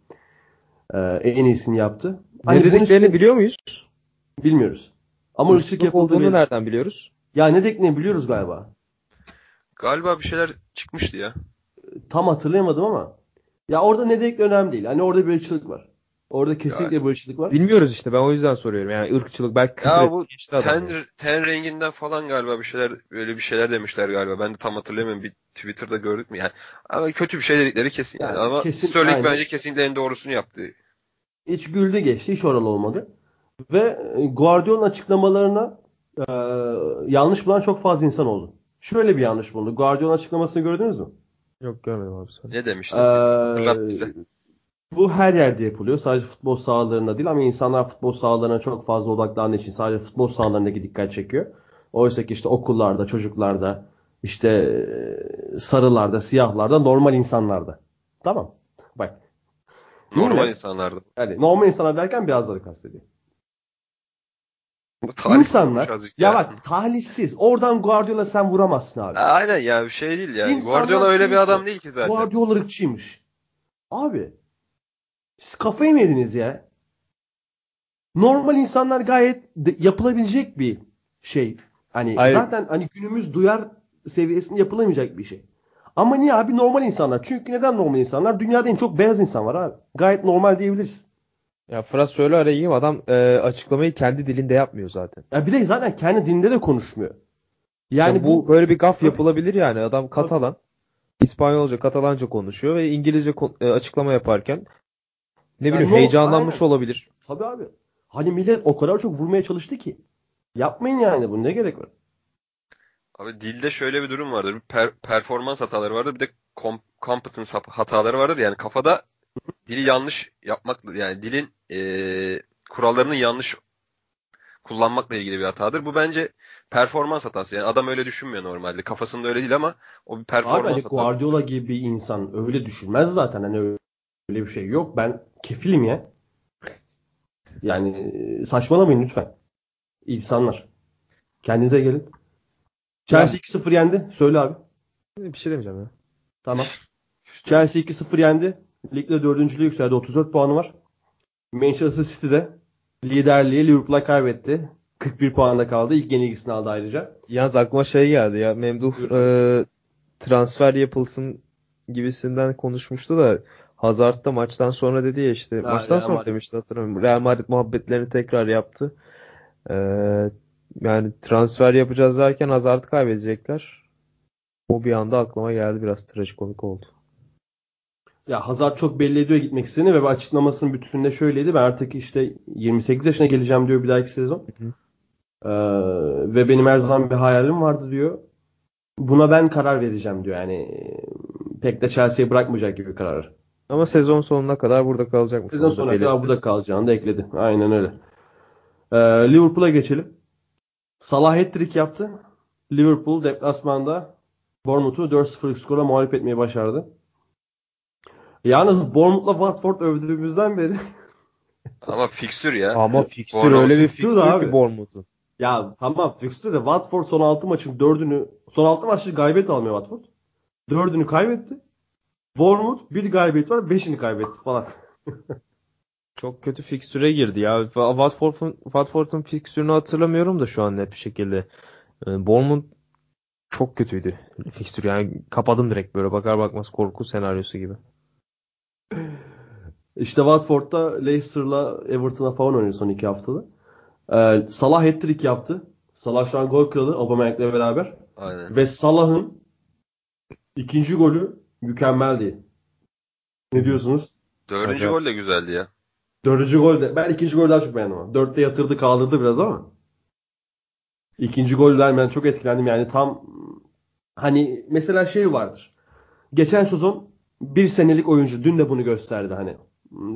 Ee, en iyisini yaptı. Hani ne dediklerini üstüne... biliyor muyuz? Bilmiyoruz. Ama ırkçılık, ırkçılık yapıldı. Olduğunu nereden biliyoruz? Ya ne dediklerini biliyoruz galiba. Galiba bir şeyler çıkmıştı ya. Tam hatırlayamadım ama. Ya orada ne dedikleri önemli değil. Hani orada bir ırkçılık var. Orada kesinlikle yani, barışçılık var. Bilmiyoruz işte ben o yüzden soruyorum. Yani ırkçılık belki Ya bu ten, ten renginden falan galiba bir şeyler öyle bir şeyler demişler galiba. Ben de tam hatırlamıyorum. Bir Twitter'da gördük mü yani. Ama kötü bir şey dedikleri kesin yani. yani Ama kesin, Sterling aynen. bence kesinlikle en doğrusunu yaptı. Hiç güldü geçti. Hiç oralı olmadı. Ve Guardiola'nın açıklamalarına e, yanlış bulan çok fazla insan oldu. şöyle bir yanlış bulundu. Guardiola açıklamasını gördünüz mü? Yok görmedim abi sen. Ne demişti? Ee, bize. bu her yerde yapılıyor. Sadece futbol sahalarında değil ama insanlar futbol sahalarına çok fazla odaklandığı için sadece futbol sahalarındaki dikkat çekiyor. Oysa ki işte okullarda, çocuklarda, işte e, sarılarda, siyahlarda, normal insanlarda. Tamam. Bak. Normal yine- insanlardı. Yani normal insanlar derken beyazları kastediyor. İnsanlar ya bak talihsiz. Oradan Guardiola sen vuramazsın abi. Aynen ya bir şey değil yani. İnsanlar Guardiola öyle bir adam değil ki zaten. Guardiola ırkçıymış. Abi siz kafayı mı yediniz ya? Normal insanlar gayet yapılabilecek bir şey. Hani Hayır. zaten hani günümüz duyar seviyesinde yapılamayacak bir şey. Ama niye abi normal insanlar? Çünkü neden normal insanlar? Dünyada en çok beyaz insan var abi. Gayet normal diyebiliriz. Ya Fırat şöyle araya gireyim. Adam e, açıklamayı kendi dilinde yapmıyor zaten. Ya bir de zaten kendi dilinde de konuşmuyor. Yani Ya bu bu böyle bir gaf Tabii. yapılabilir yani. Adam Katalan, İspanyolca, Katalanca konuşuyor ve İngilizce e, açıklama yaparken ne Ya bileyim no- heyecanlanmış aynen. olabilir. Tabii abi. Hani millet o kadar çok vurmaya çalıştı ki. Yapmayın yani bunu ne gerek var? Abi dilde şöyle bir durum vardır. Bir per- performans hataları vardır. Bir de com- competence hataları vardır. Yani kafada dili yanlış yapmak yani dilin eee, kurallarını yanlış kullanmakla ilgili bir hatadır. Bu bence performans hatası. Yani adam öyle düşünmüyor normalde. Kafasında öyle değil ama o bir Abi performans hani hatası. Guardiola gibi bir insan öyle düşünmez zaten. Hani öyle bir şey yok. Ben kefilim ya. Yani e, saçmalamayın lütfen. İnsanlar. Kendinize gelin. Chelsea 2-0 yendi. Söyle abi. Bir şey demeyeceğim ya. Tamam. Chelsea 2-0 yendi. Ligde dördüncülüğe yükseldi. 34 puanı var. Manchester City'de liderliği Liverpool'a kaybetti. 41 puanda kaldı. İlk yenilgisini aldı ayrıca. Yalnız aklıma şey geldi ya. Memduh e, transfer yapılsın gibisinden konuşmuştu da Hazard da maçtan sonra dedi ya işte Ha, maçtan Real sonra Madrid. demişti hatırlamıyorum. Real Madrid muhabbetlerini tekrar yaptı. E, yani transfer yapacağız derken Hazard'ı kaybedecekler. O bir anda aklıma geldi biraz trajikomik oldu. Ya Hazard çok belli ediyor gitmek istediğini ve açıklamasının bütününde şöyleydi. Ben artık işte 28 yaşına geleceğim diyor bir dahaki sezon. Hı hı. Ee, ve benim her zaman bir hayalim vardı diyor. Buna ben karar vereceğim diyor. Yani pek de Chelsea'yi bırakmayacak gibi karar. Ama sezon sonuna kadar burada kalacakmış. Sezon sonuna belirtti. kadar burada kalacağını da ekledi. Aynen öyle. Ee, Liverpool'a geçelim. Salah hat-trick yaptı. Liverpool deplasmanda Bournemouth'u 4-0 skora mağlup etmeyi başardı. Yalnız Bournemouth'la Watford övdüğümüzden beri Ama fikstür ya. Ama fikstür öyle bir fikstür abi. ki Bournemouth'un. Ya tamam fikstür de Watford son 6 maçın 4'ünü son 6 maçta galibiyet almıyor Watford. 4'ünü kaybetti. Bournemouth bir galibiyet var 5'ini kaybetti falan. Çok kötü fikstüre girdi ya. Wa- Watford'un Watford'un fikstürünü hatırlamıyorum da şu an net bir şekilde. Ee, Bournemouth çok kötüydü fikstür. Yani kapadım direkt böyle bakar bakmaz korku senaryosu gibi. İşte Watford'da Leicester'la Everton'a falan oynuyor son 2 haftada. Ee, Salah hat-trick yaptı. Salah şu an gol kralı Aubameyang'le beraber. Aynen. Ve Salah'ın ikinci golü mükemmel değil. Ne diyorsunuz? Dördüncü Acayip. gol de güzeldi ya. Dördüncü gol de ben ikinci golü daha çok beğendim ama. Dörtte yatırdı kaldırdı biraz ama. İkinci golden ben çok etkilendim yani tam hani mesela şey vardır. Geçen sezon bir senelik oyuncu dün de bunu gösterdi hani.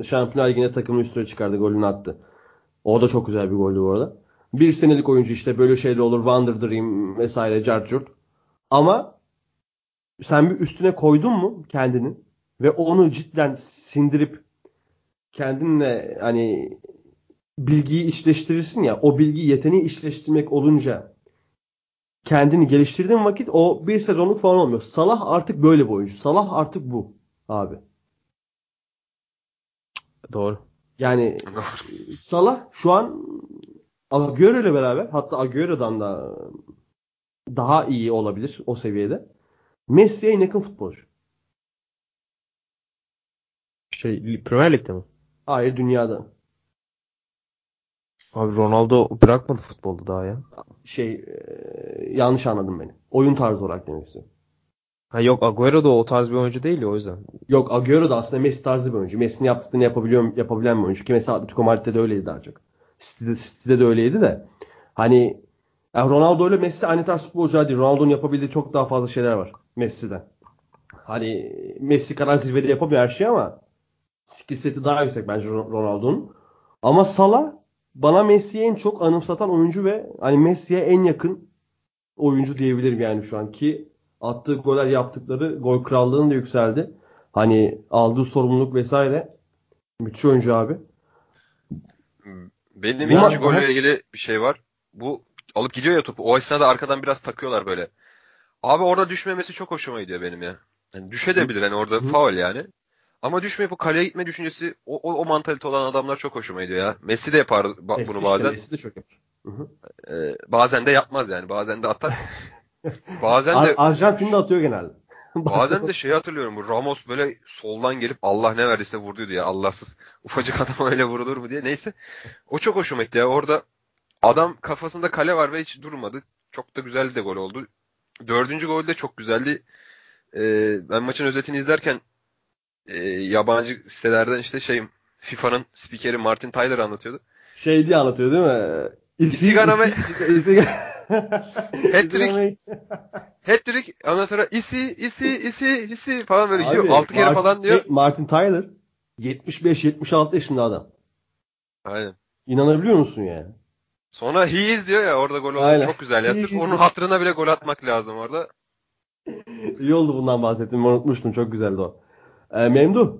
Şampiyonlar Ligi'nde takımını üstüne çıkardı golünü attı. O da çok güzel bir goldü bu arada. Bir senelik oyuncu işte böyle şeyler olur. Wonder Dream vesaire carcurt. Ama sen bir üstüne koydun mu kendini ve onu cidden sindirip kendinle hani bilgiyi içleştirirsin ya o bilgiyi yeteneği içleştirmek olunca kendini geliştirdiğin vakit o bir sezonluk falan olmuyor. Salah artık böyle bir oyuncu. Salah artık bu abi. Doğru. Yani Salah şu an Agüero ile beraber hatta Agüero'dan da daha iyi olabilir o seviyede. Messi'ye yakın futbolcu. Şey Premier Lig'de mi? Hayır dünyada. Abi Ronaldo bırakmadı futbolu daha ya. Şey e, yanlış anladım beni. Oyun tarzı olarak demek istiyorum. Ha yok Agüero da o tarz bir oyuncu değil ya o yüzden. Yok Agüero da aslında Messi tarzı bir oyuncu. Messi'nin yaptıklarını yapabiliyor, yapabilen bir oyuncu. Ki mesela Atletico Madrid'de de öyleydi daha çok. City'de, City'de de öyleydi de. Hani Yani Ronaldo ile Messi aynı tarz futbolcular değil. Ronaldo'nun yapabildiği çok daha fazla şeyler var Messi'den. Hani Messi kadar zirvede yapamıyor her şeyi ama skill seti daha yüksek bence Ronaldo'nun. Ama Salah bana Messi'yi en çok anımsatan oyuncu ve hani Messi'ye en yakın oyuncu diyebilirim yani şu an ki attığı goller yaptıkları gol krallığını da yükseldi. Hani aldığı sorumluluk vesaire. Müthiş oyuncu abi. Benim ikinci golle ilgili bir şey var. Bu alıp gidiyor ya topu. O esnada arkadan biraz takıyorlar böyle. Abi orada düşmemesi çok hoşuma gidiyor benim ya. Yani düşebilir hani orada faul yani. Ama düşmeyip bu kaleye gitme düşüncesi o, o, o mantalite olan adamlar çok hoşuma gidiyor ya. Messi de yapar ba- Messi bunu bazen. Işte, Messi de çok yapar. Ee, bazen de yapmaz yani. Bazen de atar. bazen de Arjantin'de atıyor genelde. bazen de şey hatırlıyorum bu Ramos böyle soldan gelip Allah ne verdiyse vurdu diye Allahsız ufacık adam öyle vurulur mu diye. Neyse. O çok hoşuma gitti ya. Orada adam kafasında kale var ve hiç durmadı. Çok da güzel de gol oldu. Dördüncü gol de çok güzeldi. Ee, ben maçın özetini izlerken e, yabancı sitelerden işte şey FIFA'nın spikeri Martin Tyler anlatıyordu. Şey diye anlatıyor değil mi? İsigana ve Hat-trick Hat-trick ondan sonra isi isi isi isi falan böyle gidiyor. 6 kere falan diyor. Martin Tyler 75-76 yaşında adam. Aynen. İnanabiliyor musun yani? Sonra he is diyor ya orada gol oldu. Çok güzel ya. Sırf onun hatırına bile gol atmak lazım orada. İyi oldu bundan bahsettim. Unutmuştum. Çok güzeldi o. E, Memduh.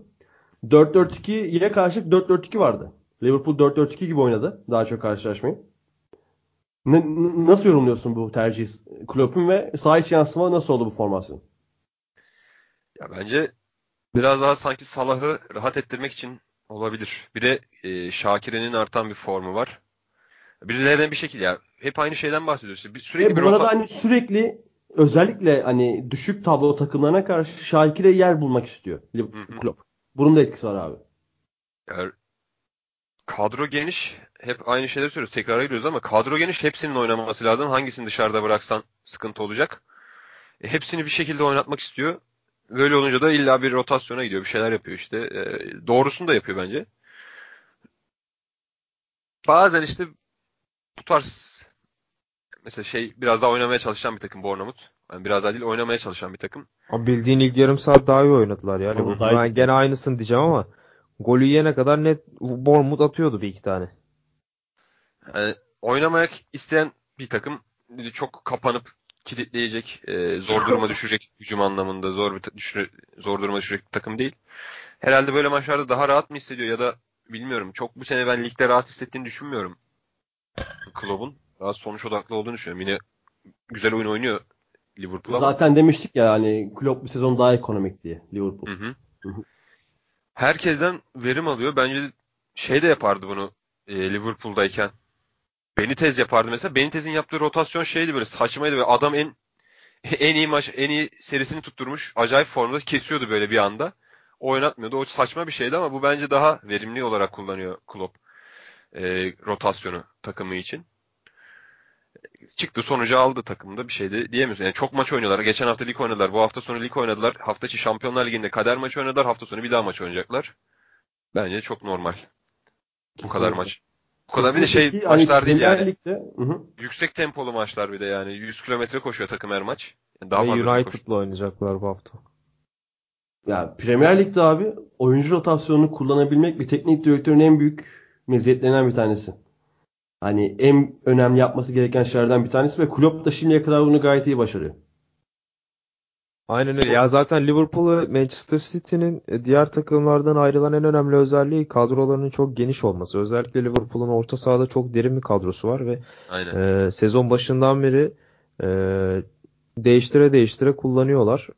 4-4-2'ye karşı 4-4-2 vardı. Liverpool 4-4-2 gibi oynadı. Daha çok karşılaşmayı. Ne, nasıl yorumluyorsun bu tercih Klopp'un ve saha içi yansıma nasıl oldu bu formasyon? Ya bence biraz daha sanki Salah'ı rahat ettirmek için olabilir. Bir de e, Şakire'nin artan bir formu var. Birilerine bir şekilde ya hep aynı şeyden bahsediyoruz. Bir, sürekli Ve bu arada hani sürekli özellikle hani düşük tablo takımlarına karşı Şakir'e yer bulmak istiyor Klopp. Bunun da etkisi var abi. Yani kadro geniş. Hep aynı şeyleri söylüyoruz. Tekrar gidiyoruz ama kadro geniş. Hepsinin oynaması lazım. Hangisini dışarıda bıraksan sıkıntı olacak. E, hepsini bir şekilde oynatmak istiyor. Böyle olunca da illa bir rotasyona gidiyor. Bir şeyler yapıyor işte. E, doğrusunu da yapıyor bence. Bazen işte bu tarz mesela şey biraz daha oynamaya çalışan bir takım Bournemouth. Yani biraz daha değil oynamaya çalışan bir takım. Abi bildiğin ilk yarım saat daha iyi oynadılar yani. Bu, ben gene aynısını diyeceğim ama golü yiyene kadar net Bournemouth atıyordu bir iki tane. Yani oynamak isteyen bir takım çok kapanıp kilitleyecek, e, zor duruma düşecek hücum anlamında zor bir düşür, zor duruma düşecek bir takım değil. Herhalde böyle maçlarda daha rahat mı hissediyor ya da bilmiyorum. Çok bu sene ben ligde rahat hissettiğini düşünmüyorum. Klopp'un daha sonuç odaklı olduğunu düşünüyorum. Yine güzel oyun oynuyor Liverpool ama. Zaten demiştik ya hani Klopp bir sezon daha ekonomik diye Liverpool. Hı hı. Hı hı. Herkesten verim alıyor. Bence şey de yapardı bunu e, Liverpool'dayken. Benitez yapardı mesela. Benitez'in yaptığı rotasyon şeydi böyle saçmaydı. Böyle adam en en iyi maç, en iyi serisini tutturmuş. Acayip formda kesiyordu böyle bir anda. Oynatmıyordu. O saçma bir şeydi ama bu bence daha verimli olarak kullanıyor Klopp. E, rotasyonu takımı için çıktı sonucu aldı takımda bir şey de diyemiyorsun. Yani çok maç oynuyorlar. Geçen hafta lig oynadılar. Bu hafta sonu lig oynadılar. Hafta içi Şampiyonlar Ligi'nde kader maçı oynadılar. Hafta sonu bir daha maç oynayacaklar. Bence çok normal. Bu kadar maç. Bu kadar bir de şey maçlar hani değil yani. Ligde, hı. Yüksek tempolu maçlar bir de yani. 100 kilometre koşuyor takım her maç. Yani daha Ve fazla United'la oynayacaklar bu hafta. Ya Premier Lig'de abi oyuncu rotasyonunu kullanabilmek bir teknik direktörün en büyük meziyetlerinden bir tanesi. Hani en önemli yapması gereken şeylerden bir tanesi ve Klopp da şimdiye kadar bunu gayet iyi başarıyor. Aynen öyle. Ya zaten Liverpool ve Manchester City'nin e, diğer takımlardan ayrılan en önemli özelliği kadrolarının çok geniş olması. Özellikle Liverpool'un orta sahada çok derin bir kadrosu var ve e, sezon başından beri e, değiştire değiştire kullanıyorlar.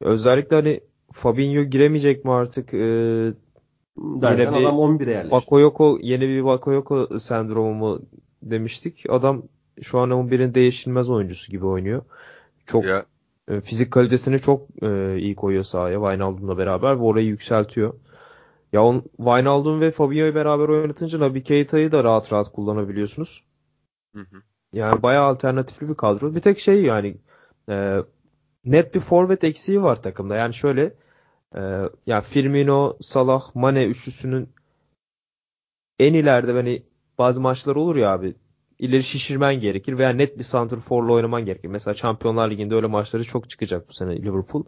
Özellikle hani Fabinho giremeyecek mi artık? E, Derken yine bir adam 11'e yerleşti. Bakayoko yeni bir Bakayoko sendromu mu demiştik. Adam şu an 11'in değişilmez oyuncusu gibi oynuyor. Çok ya. e, fizik kalitesini çok e, iyi koyuyor sahaya Wijnaldum'la beraber ve orayı yükseltiyor. Ya on, Wijnaldum ve Fabinho'yu beraber oynatınca Naby Keita'yı da rahat rahat kullanabiliyorsunuz. Hı hı. Yani bayağı alternatifli bir kadro. Bir tek şey yani e, net bir forvet eksiği var takımda. Yani şöyle ee, ya Firmino, Salah, Mane üçlüsünün en ileride hani bazı maçlar olur ya abi ileri şişirmen gerekir veya net bir santrforla oynaman gerekir. Mesela Şampiyonlar Ligi'nde öyle maçları çok çıkacak bu sene Liverpool.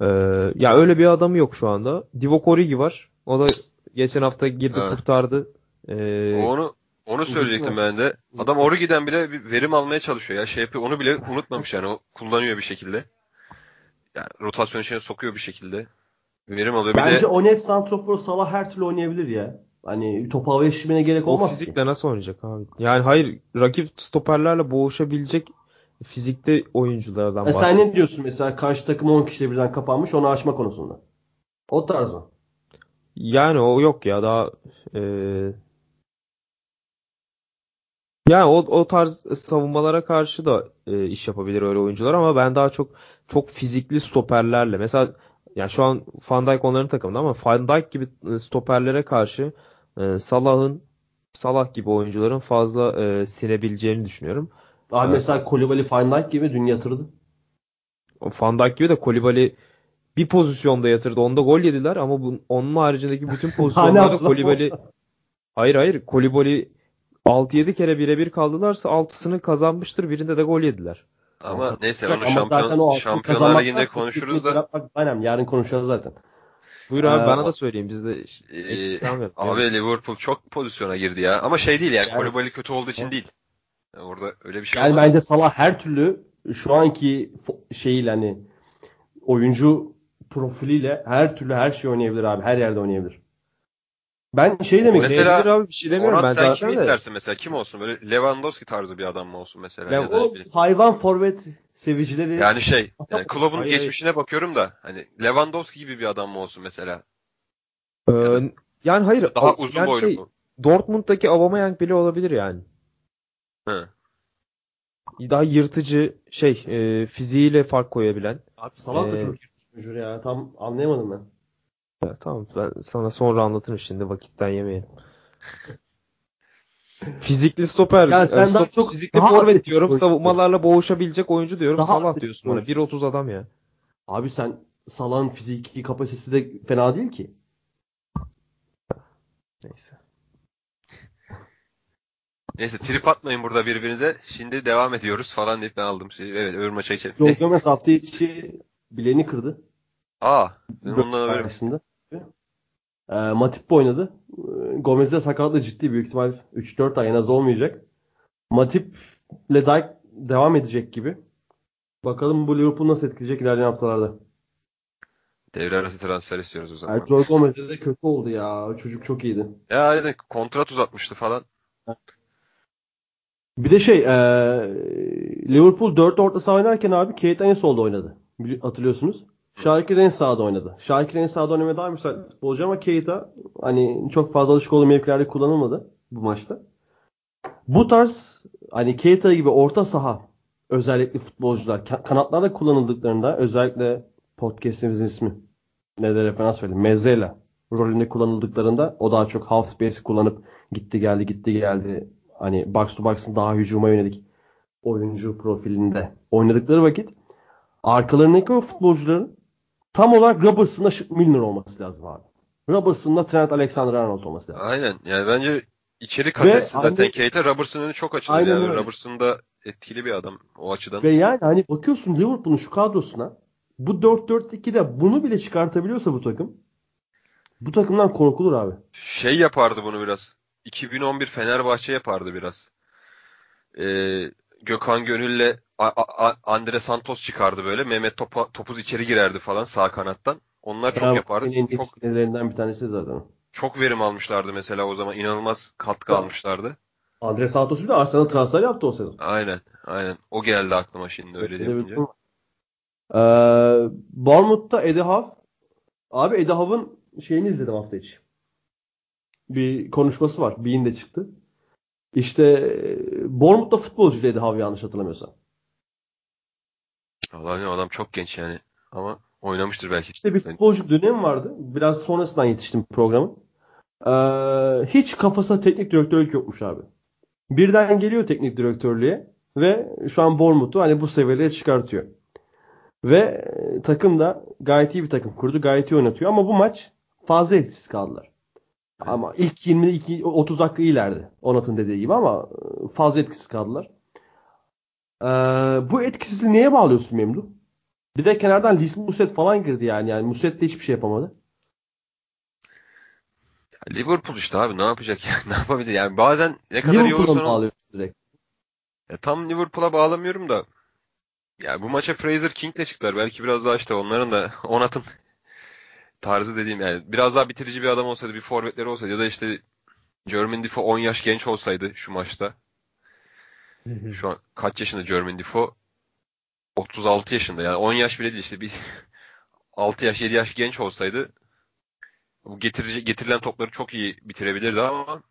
Ee, ya öyle bir adamı yok şu anda. Divock Origi var. O da geçen hafta girdi Evet. kurtardı. Ee, Onu onu söyleyecektim ben de. Adam Origi'den bile bir verim almaya çalışıyor ya. Şey yapıyor. Onu bile unutmamış yani. O kullanıyor bir şekilde. Yani rotasyon içine sokuyor bir şekilde. Verim alıyor. Bir Bence de o net santrofor Salah her türlü oynayabilir ya. Hani topu havaya şişirmene gerek o olmaz ki. fizikle nasıl oynayacak abi? Yani hayır rakip stoperlerle boğuşabilecek fizikte oyunculardan E sen ne diyorsun mesela karşı takım 10 kişiyle birden kapanmış onu aşma konusunda? O tarz mı? Yani o yok ya daha e, yani o, o tarz savunmalara karşı da e, iş yapabilir öyle oyuncular ama ben daha çok çok fizikli stoperlerle mesela yani şu an Van Dijk onların takımında ama Van Dijk gibi e, stoperlere karşı e, Salah'ın Salah gibi oyuncuların fazla e, sinebileceğini düşünüyorum. Abi Evet. mesela Koulibaly Van Dijk gibi dün yatırdı. Van Dijk gibi de Koulibaly bir pozisyonda yatırdı. Onda gol yediler ama bu, onun haricindeki bütün pozisyonlarda? Koulibaly Hayır hayır. Koulibaly 6-7 kere birebir kaldılarsa 6'sını kazanmıştır. Birinde de gol yediler. Ama neyse Ama onu zaten şampiyon, o Şampiyonlar Ligi'nde konuşuruz da. yaratmak- Aynen yarın konuşacağız zaten. Buyur abi Ee, bana da söyleyeyim. Biz de kalmayalım. abi Liverpool çok pozisyona girdi ya. Ama şey değil yani. Yani- Koulibaly kötü olduğu için Evet. değil. Yani orada öyle bir şey Yani olmaz. bence Salah her türlü şu anki şeyiyle hani oyuncu profiliyle her türlü her şey oynayabilir abi. Her yerde oynayabilir. Ben şey demek Mesela- abi bir şey demiyorum Orhan ben sen zaten kimi de. istersin mesela? Kim olsun? Böyle Lewandowski tarzı bir adam mı olsun mesela? Ya Ya O bileyim. hayvan forvet sevicileri Yani şey, yani Klopp'un Hayır, geçmişine bakıyorum da hani Lewandowski gibi bir adam mı olsun mesela? Ee, yani hayır. Daha o- uzun yani boylu şey, mu? Dortmund'daki Aubameyang bile olabilir yani. Hı. Daha yırtıcı şey e, fiziğiyle fark koyabilen. Abi Salah da Ee, çok yırtmış ya. Tam anlayamadım ben. Ya, tamam ben sana sonra anlatırım şimdi vakitten yemeyelim. Fizikli stoper. Ya sen daha çok- fizikli daha forvet diyorum. oyuncu Savunmalarla boğuşabilecek oyuncu diyorum. Daha Salah diyorsun bana. oyuncu. 1.30 adam ya. Abi sen Salah'ın fiziki kapasitesi de fena değil ki. Neyse. Neyse trip atmayın burada birbirinize. Şimdi devam ediyoruz falan deyip ben aldım şeyi. Evet öbür maça geçelim. Joe Gomez hafta içi bileğini kırdı. Aa, ben ondan haberim. Ee, Matip oynadı. Ee, Gomez'de sakatlığı ciddi büyük ihtimal 3-4 ay en az olmayacak. Matip ile Dijk devam edecek gibi. Bakalım bu Liverpool nasıl etkileyecek ilerleyen haftalarda. Devre arası transfer istiyoruz o zaman. Yani Joe Gomez'de de kötü oldu ya. Çocuk çok iyiydi. Ya aynen kontrat uzatmıştı falan. Bir de şey ee, Liverpool 4 orta saha oynarken abi Keita en solda oynadı. Hatırlıyorsunuz. Şakir en sağda oynadı. Şakir en sağda oynamaya daha müsait futbolcu ama Keita hani çok fazla alışık olduğu mevkilerde kullanılmadı bu maçta. Bu tarz hani Keita gibi orta saha özellikle futbolcular ka- kanatlarda kullanıldıklarında özellikle podcast'imizin ismi ne de referans verelim. Mezzela rolünde kullanıldıklarında o daha çok half space kullanıp gitti geldi gitti geldi hani box to box'ın daha hücuma yönelik oyuncu profilinde oynadıkları vakit arkalarındaki o futbolcuların tam olarak Robertson'la Milner olması lazım abi. Robertson'la Trent Alexander-Arnold olması lazım. Aynen. Yani bence içeri kalitesi zaten aynı- Keita Robertson'ın önü çok açılır. Aynen Yani öyle. Robertson da etkili bir adam o açıdan. Ve yani hani bakıyorsun Liverpool'un şu kadrosuna bu 4-4-2'de bunu bile çıkartabiliyorsa bu takım bu takımdan korkulur abi. Şey yapardı bunu biraz. 2011 Fenerbahçe yapardı biraz. Ee, Gökhan Gönül'le A- Andre Santos çıkardı böyle. Mehmet Topa, Topuz içeri girerdi falan sağ kanattan. Onlar çok yapardı. En Çok sinirlerinden bir tanesi zaten. çok verim almışlardı mesela o zaman. İnanılmaz katkı Ya. almışlardı. Andre Santos bile Arsenal transfer yaptı o sezon. Aynen. Aynen. O geldi aklıma şimdi öyle bir yapınca. var. Ee, Bournemouth'ta Eddie Howe. Abi Eddie Howe'ın şeyini izledim hafta içi. Bir konuşması var. Bean'de çıktı. İşte e, Bournemouth'ta futbolcu Eddie Howe yanlış hatırlamıyorsam. Allah ne adam çok genç yani. Ama oynamıştır belki. İşte bir futbolcu dönemi vardı. Biraz sonrasından yetiştim programı. Ee, hiç kafasında teknik direktörlük yokmuş abi. Birden geliyor teknik direktörlüğe ve şu an Bournemouth'u hani bu seviyelere çıkartıyor. Ve e, takım da gayet iyi bir takım kurdu. Gayet iyi oynatıyor ama bu maç fazla etkisiz kaldılar. Ama ilk 22 30 dakika ileride. Onat'ın dediği gibi ama e, fazla etkisiz kaldılar. Ee, bu etkisizliği neye bağlıyorsun Memdu? Bir de kenardan Lis Muset falan girdi yani. Yani Muset de hiçbir şey yapamadı. Liverpool işte abi ne yapacak yani ne yapabilir yani bazen ne kadar iyi Liverpool'a olursan mı ol. bağlıyorsun direkt? Ya tam Liverpool'a bağlamıyorum da yani bu maça Fraser King'le çıktılar. Belki biraz daha işte onların da Onat'ın tarzı dediğim yani biraz daha bitirici bir adam olsaydı, bir forvetleri olsaydı ya da işte Jermaine Defoe 10 yaş genç olsaydı şu maçta. Şu an kaç yaşında Jermaine Defoe? 36 yaşında yani 10 yaş bile değil işte bir 6 yaş 7 yaş genç olsaydı bu getirici, getirilen topları çok iyi bitirebilirdi ama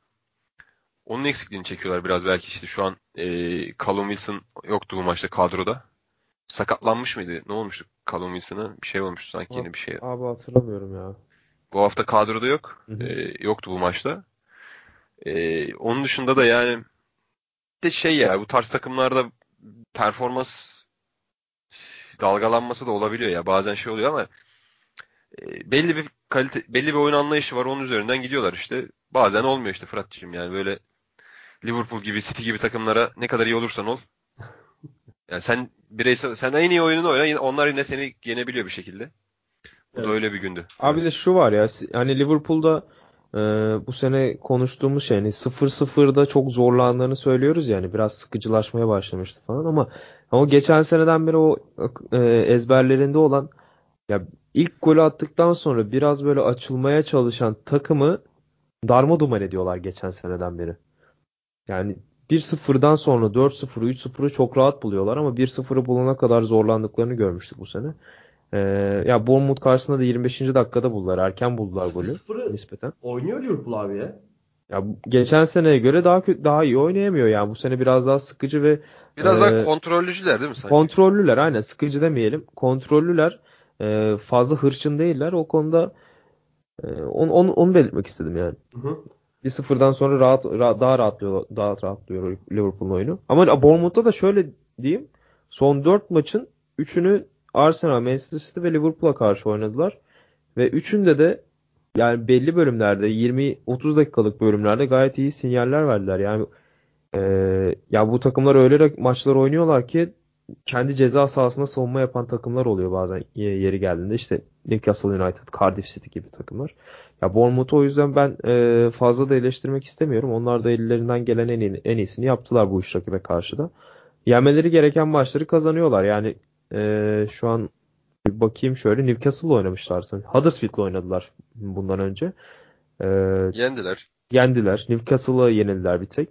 onun eksikliğini çekiyorlar biraz belki işte şu an e, Callum Wilson yoktu bu maçta kadroda. Sakatlanmış mıydı? Ne olmuştu Callum Wilson'a? Bir şey olmuştu sanki yeni bir şey. Abi hatırlamıyorum ya. Bu hafta kadroda yok. Hı hı. E, yoktu bu maçta. E, onun dışında da yani de şey ya bu tarz takımlarda performans dalgalanması da olabiliyor ya. Bazen şey oluyor ama e, belli bir kalite belli bir oyun anlayışı var. Onun üzerinden gidiyorlar işte. Bazen olmuyor işte Fırat'cığım yani böyle Liverpool gibi City gibi takımlara ne kadar iyi olursan ol. Yani sen bireysel sen en iyi oyununu oyna onlar yine seni yenebiliyor bir şekilde. Bu Evet. da öyle bir gündü. Abi de şu var ya hani Liverpool'da e, bu sene konuştuğumuz şey hani 0-0'da çok zorlandığını söylüyoruz yani biraz sıkıcılaşmaya başlamıştı falan ama ama geçen seneden beri o e, ezberlerinde olan ya ilk golü attıktan sonra biraz böyle açılmaya çalışan takımı darmadağın ediyorlar geçen seneden beri. Yani 1-0'dan sonra 4-0'ı 3-0'ı çok rahat buluyorlar ama 1-0'ı bulana kadar zorlandıklarını görmüştük bu sene. Ee, ya Bournemouth karşısında da 25. dakikada buldular. Erken buldular golü 0-0'ı nispeten. oynuyor Liverpool abi ya. Ya geçen seneye göre daha kötü, daha iyi oynayamıyor yani. Bu sene biraz daha sıkıcı ve Biraz Ee, daha kontrollücüler değil mi sanki? kontrollüler. Aynen sıkıcı demeyelim. Kontrollüler. Ee, fazla hırçın değiller. O konuda e, onu, onu, onu belirtmek istedim yani. Hı hı. 1-0'dan sonra rahat, rahat daha rahatlıyor daha rahatlıyor Liverpool'un oyunu. Ama Bournemouth'ta da şöyle diyeyim. Son 4 maçın 3'ünü Arsenal, Manchester City ve Liverpool'a karşı oynadılar. Ve üçünde de yani belli bölümlerde 20-30 dakikalık bölümlerde gayet iyi sinyaller verdiler. Yani e, ya bu takımlar öyle maçlar oynuyorlar ki kendi ceza sahasında savunma yapan takımlar oluyor bazen ye- yeri geldiğinde. İşte Newcastle United, Cardiff City gibi takımlar. Ya Bournemouth'u o yüzden ben e, fazla da eleştirmek istemiyorum. Onlar da ellerinden gelen en, iyi- en iyisini yaptılar bu üç rakibe karşı da. Yenmeleri gereken maçları kazanıyorlar. Yani e, şu an bir bakayım şöyle Newcastle'la oynamışlar sanırım. Huddersfield'la oynadılar bundan önce. E, Yendiler. yendiler. Newcastle'a yenildiler bir tek.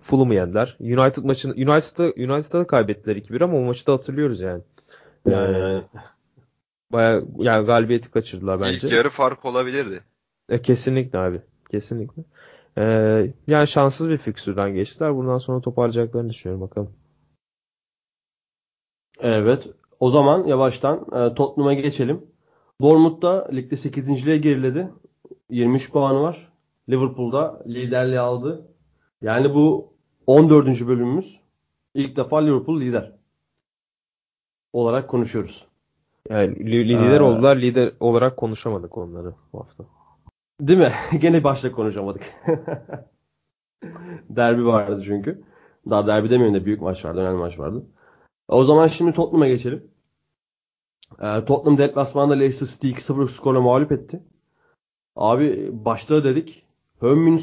Fulham'ı yendiler. United maçını United'da United'da da kaybettiler 2-1 ama o maçı da hatırlıyoruz yani. Yani, Ee, yani. Baya yani galibiyeti kaçırdılar bence. İlk yarı fark olabilirdi. E, kesinlikle abi. Kesinlikle. Ee, yani şanssız bir fikstürden geçtiler. Bundan sonra toparlayacaklarını düşünüyorum bakalım. Evet. O zaman yavaştan e, Tottenham'a geçelim. Bournemouth da ligde 8.liğe geriledi. 23 puanı var. Liverpool'da liderliği aldı. Yani bu 14. bölümümüz. İlk defa Liverpool lider olarak konuşuyoruz. Yani li- lider Ee, oldular. Lider olarak konuşamadık onları bu hafta. Değil mi? Gene başta konuşamadık. Derbi vardı çünkü. Daha derbi demeyeyim de büyük maç vardı, önemli maç vardı. O zaman şimdi Tottenham'a geçelim. Ee, Tottenham deplasmanda Leicester City 2-0 skorla mağlup etti. Abi başta dedik. Heung-min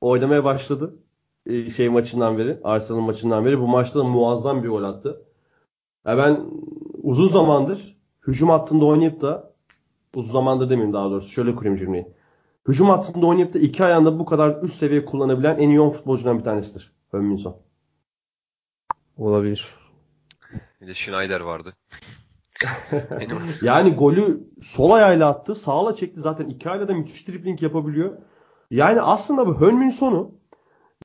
oynamaya başladı. Ee, şey maçından beri, Arsenal maçından beri. Bu maçta da muazzam bir gol attı. Ya ben uzun zamandır hücum hattında oynayıp da uzun zamandır demeyeyim daha doğrusu. Şöyle kurayım cümleyi. Hücum hattında oynayıp da iki ayağında bu kadar üst seviye kullanabilen en iyi 10 futbolcudan bir tanesidir. Heung-min Olabilir. Bir de Schneider vardı. Yani golü sol ayağıyla attı. Sağla çekti. Zaten iki ayağıyla da müthiş dribbling yapabiliyor. Yani aslında bu Heung-min Son'u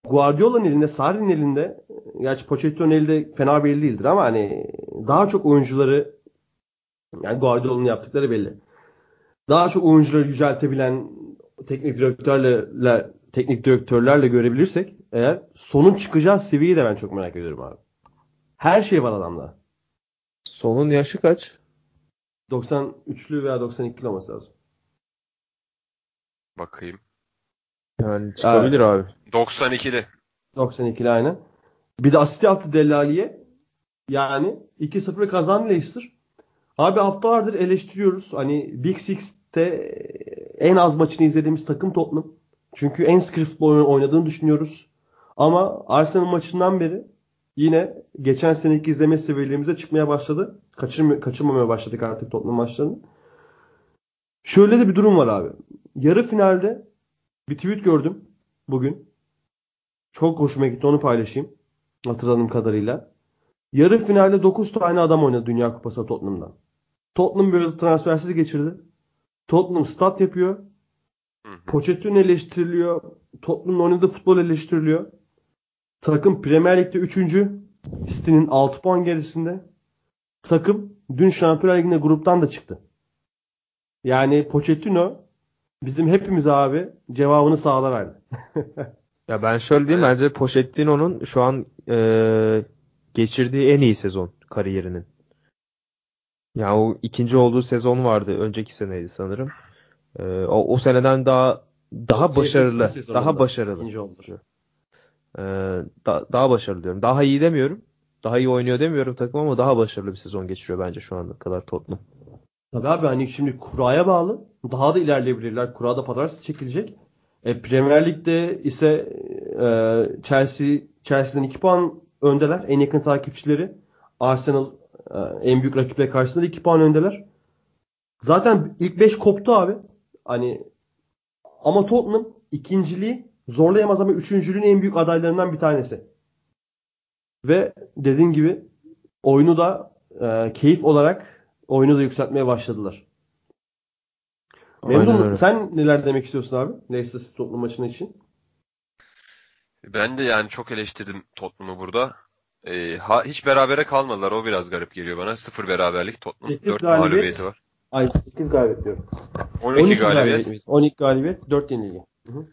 Guardiola'nın elinde, Sarri'nin elinde gerçi Pochettino'nun elinde fena el değildir ama hani daha çok oyuncuları yani Guardiola'nın yaptıkları belli. Daha çok oyuncuları yüceltebilen teknik direktörlerle teknik direktörlerle görebilirsek eğer sonun çıkacağı seviyeyi de ben çok merak ediyorum abi. Her şey var adamda. Sonun yaşı kaç? 93'lü veya 92'lü olması lazım. bakayım. Yani çıkabilir abi. 92'li. 92'li aynen. Bir de asist yaptı Delali'ye. Yani 2-0 kazandı Leicester. Abi haftalardır eleştiriyoruz. Hani Big Six'te en az maçını izlediğimiz takım Tottenham. Çünkü en sıkı futbol oynadığını düşünüyoruz. Ama Arsenal maçından beri yine geçen seneki izleme seviyelerimize çıkmaya başladı. Kaçırm kaçırmamaya başladık artık Tottenham maçlarını. Şöyle de bir durum var abi. Yarı finalde bir tweet gördüm bugün. Çok hoşuma gitti onu paylaşayım. Hatırladığım kadarıyla. Yarı finalde 9 tane adam oynadı Dünya Kupası Tottenham'dan. Tottenham biraz transfersiz geçirdi. Tottenham stat yapıyor. Pochettino eleştiriliyor. Tottenham'ın oynadığı futbol eleştiriliyor. Takım Premier Lig'de 3. City'nin 6 puan gerisinde. Takım dün Şampiyonlar Ligi'nde gruptan da çıktı. Yani Pochettino bizim hepimiz abi cevabını sağla verdi. Ya ben şöyle diyeyim Evet. bence Pochetino'nun şu an e, geçirdiği en iyi sezon kariyerinin. Ya o ikinci olduğu sezon vardı. Önceki seneydi sanırım. E, o, o seneden daha daha başarılı. Daha başarılı. ikinci oldu. E, da- daha başarılı diyorum. Daha iyi demiyorum. Daha iyi oynuyor demiyorum takım ama daha başarılı bir sezon geçiriyor bence şu ana kadar Tottenham. Tabii abi hani şimdi kuraya bağlı. Daha da ilerleyebilirler. Kura da pazartesi çekilecek. E, Premier Lig'de ise e, Chelsea Chelsea'den 2 puan öndeler. En yakın takipçileri. Arsenal e, en büyük rakiple karşısında 2 puan öndeler. Zaten ilk 5 koptu abi. Hani ama Tottenham ikinciliği zorlayamaz ama üçüncülüğün en büyük adaylarından bir tanesi. Ve dediğin gibi oyunu da e, keyif olarak oyunu da yükseltmeye başladılar. Memnun öyle. Sen neler demek istiyorsun abi? Leicester City Tottenham maçının için. Ben de yani çok eleştirdim Tottenham'ı burada. Ee, ha, hiç berabere kalmadılar. O biraz garip geliyor bana. Sıfır beraberlik. Tottenham Sekiz 4 galibiyet. mağlubiyeti var. Ay 8 galibiyet diyorum. 12, galibiyet. 12 galibiyet, 4 yenilgi. Hı hı.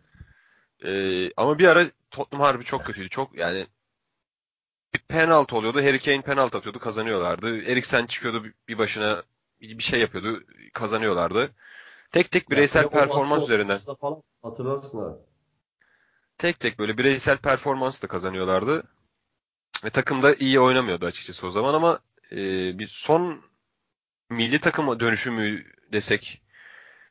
Ee, ama bir ara Tottenham harbi çok kötüydü. Çok yani bir penaltı oluyordu. Harry Kane penaltı atıyordu. Kazanıyorlardı. Eriksen çıkıyordu bir- başına bir şey yapıyordu. Kazanıyorlardı. Tek tek bireysel Ya, o performans üzerinden. Falan, hatırlarsın abi. Tek tek böyle bireysel performansla kazanıyorlardı. Ve takım da iyi oynamıyordu açıkçası o zaman ama e, bir son milli takıma dönüşümü desek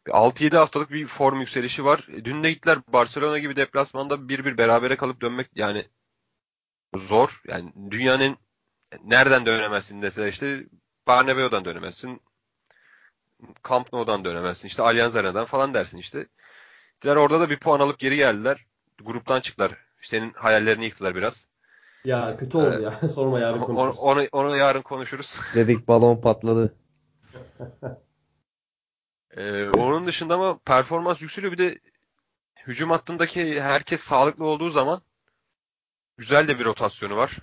6-7 haftalık bir form yükselişi var. E, Dün de gittiler Barcelona gibi deplasmanda 1-1 berabere kalıp dönmek yani zor. Yani dünyanın nereden dönemezsin deseler işte Bernabeu'dan dönemezsin. Camp Nou'dan dönemezsin. işte Allianz Arena'dan falan dersin işte. Gittiler orada da bir puan alıp geri geldiler. Gruptan çıktılar. Senin hayallerini yıktılar biraz. Ya kötü oldu Evet. ya. Sorma yarın Onu, konuşuruz. onu, onu yarın konuşuruz. Dedik balon patladı. Ee, onun dışında ama performans yükseliyor. Bir de hücum hattındaki herkes sağlıklı olduğu zaman güzel de bir rotasyonu var.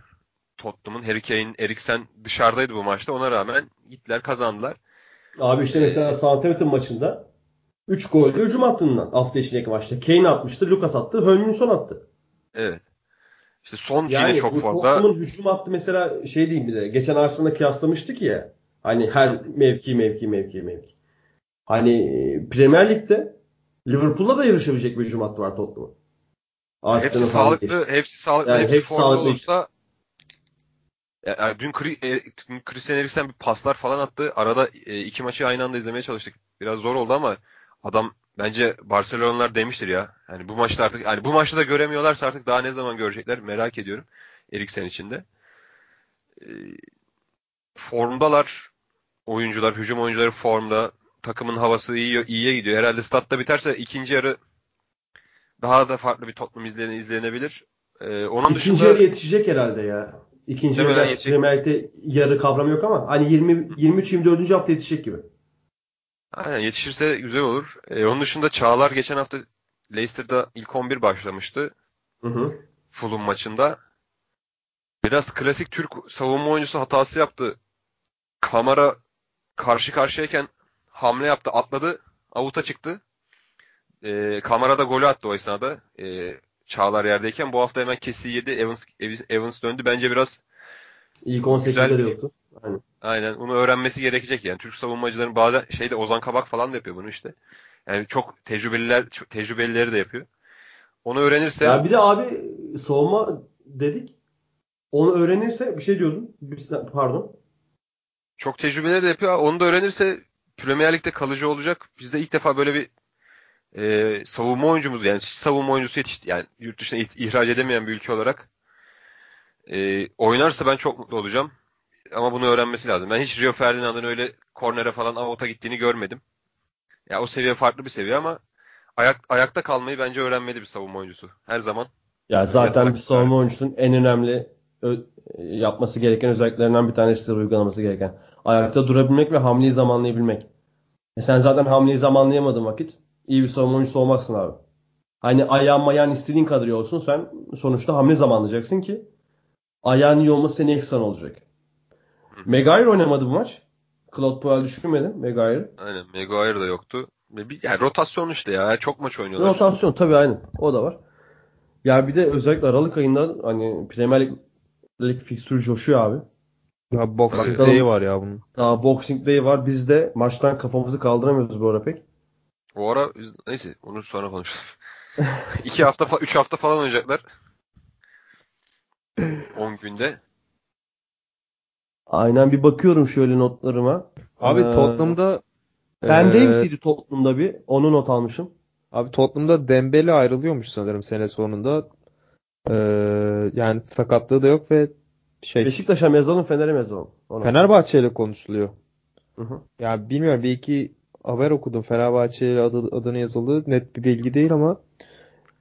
Tottenham'ın Harry Kane, Eriksen dışarıdaydı bu maçta. Ona rağmen gittiler kazandılar. Abi işte mesela Southampton maçında 3 gollü hücum hattından hafta içindeki maçta. Kane atmıştı, Lucas attı, Hönminson attı. Evet. İşte son Yani yine çok fazla Tottenham'ın hücum hattı mesela şey diyeyim bir de. Geçen Arsenal'la kıyaslamıştık ya. Hani her mevki mevki mevki mevki. Hani e, Premier Lig'de Liverpool'la da yarışabilecek bir hücum hattı var Tottenham'ın. hepsi değil. sağlıklı, hepsi sağlıklı, Yani hepsi hepsi sağlıklı. olursa Ya- yani dün e, dün Christian Eriksen bir paslar falan attı. Arada e, iki maçı aynı anda izlemeye çalıştık. Biraz zor oldu ama adam bence Barcelona'lar demiştir ya. Yani bu maçta artık yani bu maçta da göremiyorlarsa artık daha ne zaman görecekler merak ediyorum Eriksen için de. E, formdalar oyuncular, hücum oyuncuları formda. Takımın havası iyi iyiye gidiyor. Herhalde statta biterse ikinci yarı daha da farklı bir Tottenham izlene, izlenebilir. E, onun İkinci dışında yarı yetişecek herhalde ya. İkinci yarı yetişecek. Premier Lig'de yarı kavramı yok ama hani 20 23 24. hafta yetişecek gibi. Aynen yetişirse güzel olur. Ee, onun dışında Çağlar geçen hafta Leicester'da ilk 11 başlamıştı. Hı hı. Fulham maçında. Biraz klasik Türk savunma oyuncusu hatası yaptı. Kamara karşı karşıyayken hamle yaptı, atladı, avuta çıktı. Ee, Kamara da golü attı o esnada. Ee, Çağlar yerdeyken bu hafta hemen kesiyi yedi. Evans, Evans döndü. Bence biraz İlk 18'de Güzel de yoktu. Aynen. Aynen onu öğrenmesi gerekecek yani. Türk savunmacıların bazen şeyde Ozan Kabak falan da yapıyor bunu işte. Yani çok tecrübeliler çok tecrübelileri de yapıyor. Onu öğrenirse Ya bir de abi savunma dedik. Onu öğrenirse bir şey diyordun. Pardon. çok tecrübeleri de yapıyor. Onu da öğrenirse Premier Lig'de kalıcı olacak. Bizde ilk defa böyle bir e, savunma oyuncumuz yani savunma oyuncusu yetişti. Yani yurt dışına ih- ihraç edemeyen bir ülke olarak e, oynarsa ben çok mutlu olacağım. Ama bunu öğrenmesi lazım. Ben hiç Rio Ferdinand'ın öyle kornere falan avuta gittiğini görmedim. Ya o seviye farklı bir seviye ama ayak, ayakta kalmayı bence öğrenmeli bir savunma oyuncusu. Her zaman. Ya zaten Yatarak bir savunma oyuncusunun en önemli yapması gereken özelliklerinden bir tanesi de uygulaması gereken. Ayakta durabilmek ve hamleyi zamanlayabilmek. E sen zaten hamleyi zamanlayamadığın vakit iyi bir savunma oyuncusu olmazsın abi. Hani ayağın mayağın istediğin kadar iyi olsun sen sonuçta hamle zamanlayacaksın ki ayağın iyi olması seni eksan olacak. Maguire oynamadı bu maç. Claude Puel düşünmedim Maguire. Aynen. Maguire da yoktu. Ve bir, yani rotasyon işte ya. Çok maç oynuyorlar. Rotasyon tabii aynen. O da var. Ya bir de özellikle Aralık ayında hani Premier Lig, Lig fikstürü coşuyor abi. Ya Boxing Bakalım. Day var ya bunun. Daha Boxing Day var. Biz de maçtan kafamızı kaldıramıyoruz bu ara pek. O ara biz- neyse onu sonra konuşuruz. İki hafta fa- üç hafta falan oynayacaklar. 10 günde. Aynen bir bakıyorum şöyle notlarıma. Abi Ee, Tottenham'da Ben eee, Davis'iydi Tottenham'da bir. Onu not almışım. Abi Tottenham'da Dembele ayrılıyormuş sanırım sene sonunda. Eee, yani sakatlığı da yok ve şey Beşiktaş'a mı yazalım Fener'e? Ona. Fenerbahçe ile konuşuluyor. Hı hı. Ya bilmiyorum bir iki haber okudum. Fenerbahçe ile adı, adını yazılı net bir bilgi değil ama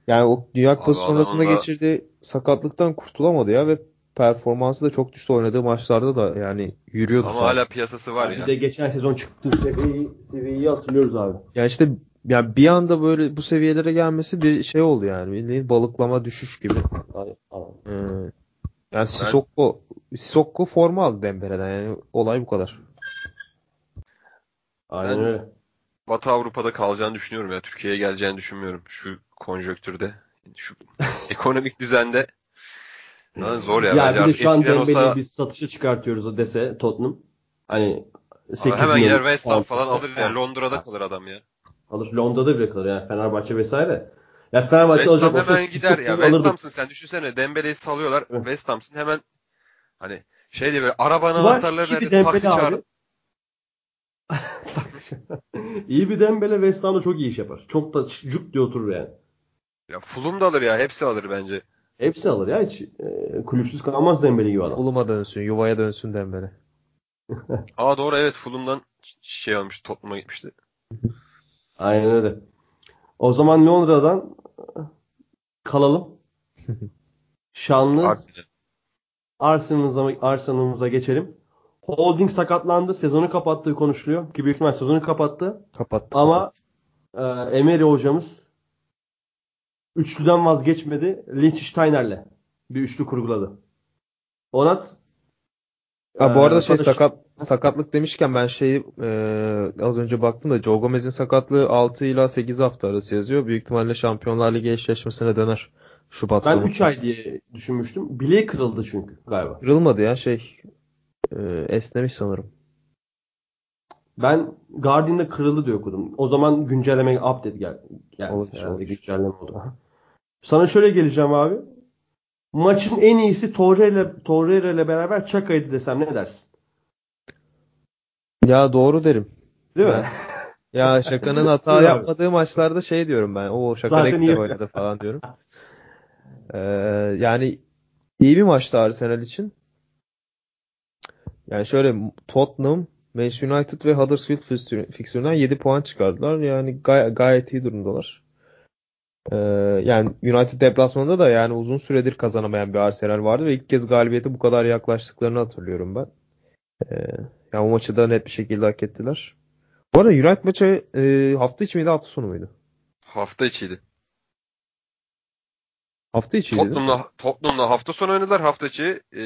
yani o Dünya Kupası sonrasında da- geçirdiği sakatlıktan kurtulamadı ya ve performansı da çok düştü oynadığı maçlarda da yani yürüyordu Ama sahada. hala piyasası var Bir ya. de geçen sezon çıktığı seviyeyi, seviyeyi hatırlıyoruz abi. Ya işte yani bir anda böyle bu seviyelere gelmesi bir şey oldu yani. Bildiğin balıklama düşüş gibi. Aynen. aynen. Ee, yani Sissoko Sissoko forma aldı Dembele'den yani olay bu kadar. Aynen Ben- öyle. Batı Avrupa'da kalacağını düşünüyorum ya. Türkiye'ye geleceğini düşünmüyorum şu konjöktürde. Şu ekonomik düzende. Lan zor ya. Ya bir de şu an Dembele'yi olsa biz satışa çıkartıyoruz dese Tottenham. Hani Abi 8 hemen milyon gider West Ham falan alır ya. Londra'da kalır adam ya. Alır. Londra'da bile kalır yani Fenerbahçe vesaire. Ya Fenerbahçe West Ham alacak hemen gider ya. West alırdı. Ham'sın sen düşünsene. Dembele'yi salıyorlar. Evet. West Ham'sın hemen hani şey diye böyle arabanın Var, anahtarları nerede? Taksi çağırın. iyi bir Dembele West Ham'da çok iyi iş yapar. Çok da cuk diye oturur yani. Ya Fulham da alır ya. Hepsi alır bence. Hepsi alır ya hiç e, kulüpsüz kalmaz Dembele gibi adam. Uluma dönsün, yuvaya dönsün Dembele. Aa doğru evet Fulham'dan şey almış Tottenham'a gitmişti. Aynen öyle. O zaman Londra'dan kalalım. Şanlı Arsenal. Arsenal'ımıza, Arsenal'ımıza geçelim. Holding sakatlandı. Sezonu kapattığı konuşuluyor. Ki büyük ihtimal sezonu kapattı. Kapattı. Ama e, Emery hocamız üçlüden vazgeçmedi. Liechtensteiner'le bir üçlü kurguladı. Onat Ha, bu e, arada şey arkadaş- sakat sakatlık demişken ben şey az önce baktım da Joe Gomez'in sakatlığı 6 ila 8 hafta arası yazıyor. Büyük ihtimalle Şampiyonlar Ligi eşleşmesine döner. Şubat ben sonu. 3 ay diye düşünmüştüm. Bileği kırıldı çünkü galiba. Kırılmadı ya şey e, esnemiş sanırım. Ben Guardian'da kırıldı diye okudum. O zaman güncelleme update gel geldi. Olabilir, Herhalde olabilir. güncelleme oldu. Sana şöyle geleceğim abi. Maçın en iyisi Torreira, Torreira ile beraber Çaka'ydı desem ne dersin? Ya doğru derim. Değil mi? Ya Şaka'nın hata yapmadığı maçlarda şey diyorum ben. O Şaka Zaten iyi. oynadı falan diyorum. Ee, yani iyi bir maçtı Arsenal için. Yani şöyle Tottenham, Manchester United ve Huddersfield fikstürü- fikstüründen 7 puan çıkardılar. Yani gay- gayet iyi durumdalar. Ee, yani United deplasmanında da yani uzun süredir kazanamayan bir Arsenal vardı ve ilk kez galibiyete bu kadar yaklaştıklarını hatırlıyorum ben. Ee, yani o maçı da net bir şekilde hak ettiler. Bu arada United maçı e, hafta içi miydi hafta sonu muydu? Hafta içiydi. Hafta içiydi? Tottenham'la, Tottenham'la hafta sonu oynadılar. Hafta içi e,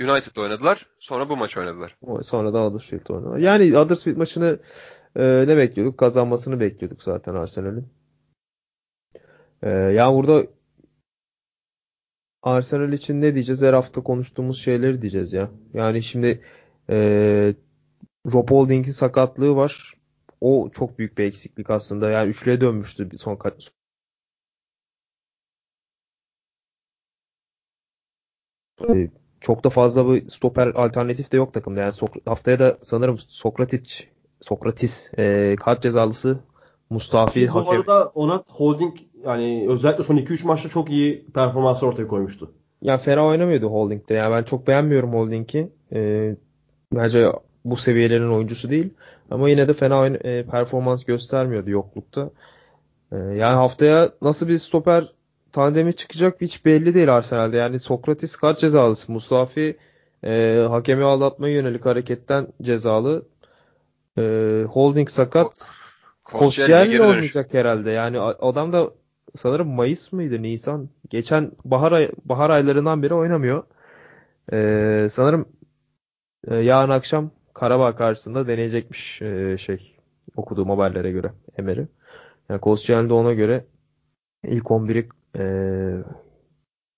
United'la oynadılar. Sonra bu maç oynadılar. O- Sonra da Huddersfield oynadı. Yani Huddersfield maçını e, ne bekliyorduk? Kazanmasını bekliyorduk zaten Arsenal'in. E, ya burada Arsenal için ne diyeceğiz? Her hafta konuştuğumuz şeyleri diyeceğiz ya. Yani şimdi e, Rob Holding'in sakatlığı var. O çok büyük bir eksiklik aslında. Yani üçlüye dönmüştü son e, çok da fazla bir stoper alternatif de yok takımda. Yani Sok haftaya da sanırım Sokratis Sokratis e, kalp cezalısı Mustafi Hakem. Bu arada ona holding yani özellikle son 2-3 maçta çok iyi performanslar ortaya koymuştu. Ya fena oynamıyordu Holding'de. Yani ben çok beğenmiyorum Holding'i. E, bence bu seviyelerin oyuncusu değil. Ama yine de fena oyn- e, performans göstermiyordu yoklukta. E, yani haftaya nasıl bir stoper tandemi çıkacak hiç belli değil Arsenal'de. Yani Sokratis kart cezalısı. Mustafi e, hakemi aldatmaya yönelik hareketten cezalı. E, Holding sakat. Koscielny geri dönüş. oynayacak herhalde. Yani adam da sanırım Mayıs mıydı Nisan? Geçen bahar ay- bahar aylarından beri oynamıyor. Ee, sanırım e, yarın akşam Karabağ karşısında deneyecekmiş e, şey okuduğum haberlere göre Emery. Yani Koscielny de ona göre ilk 11'i e,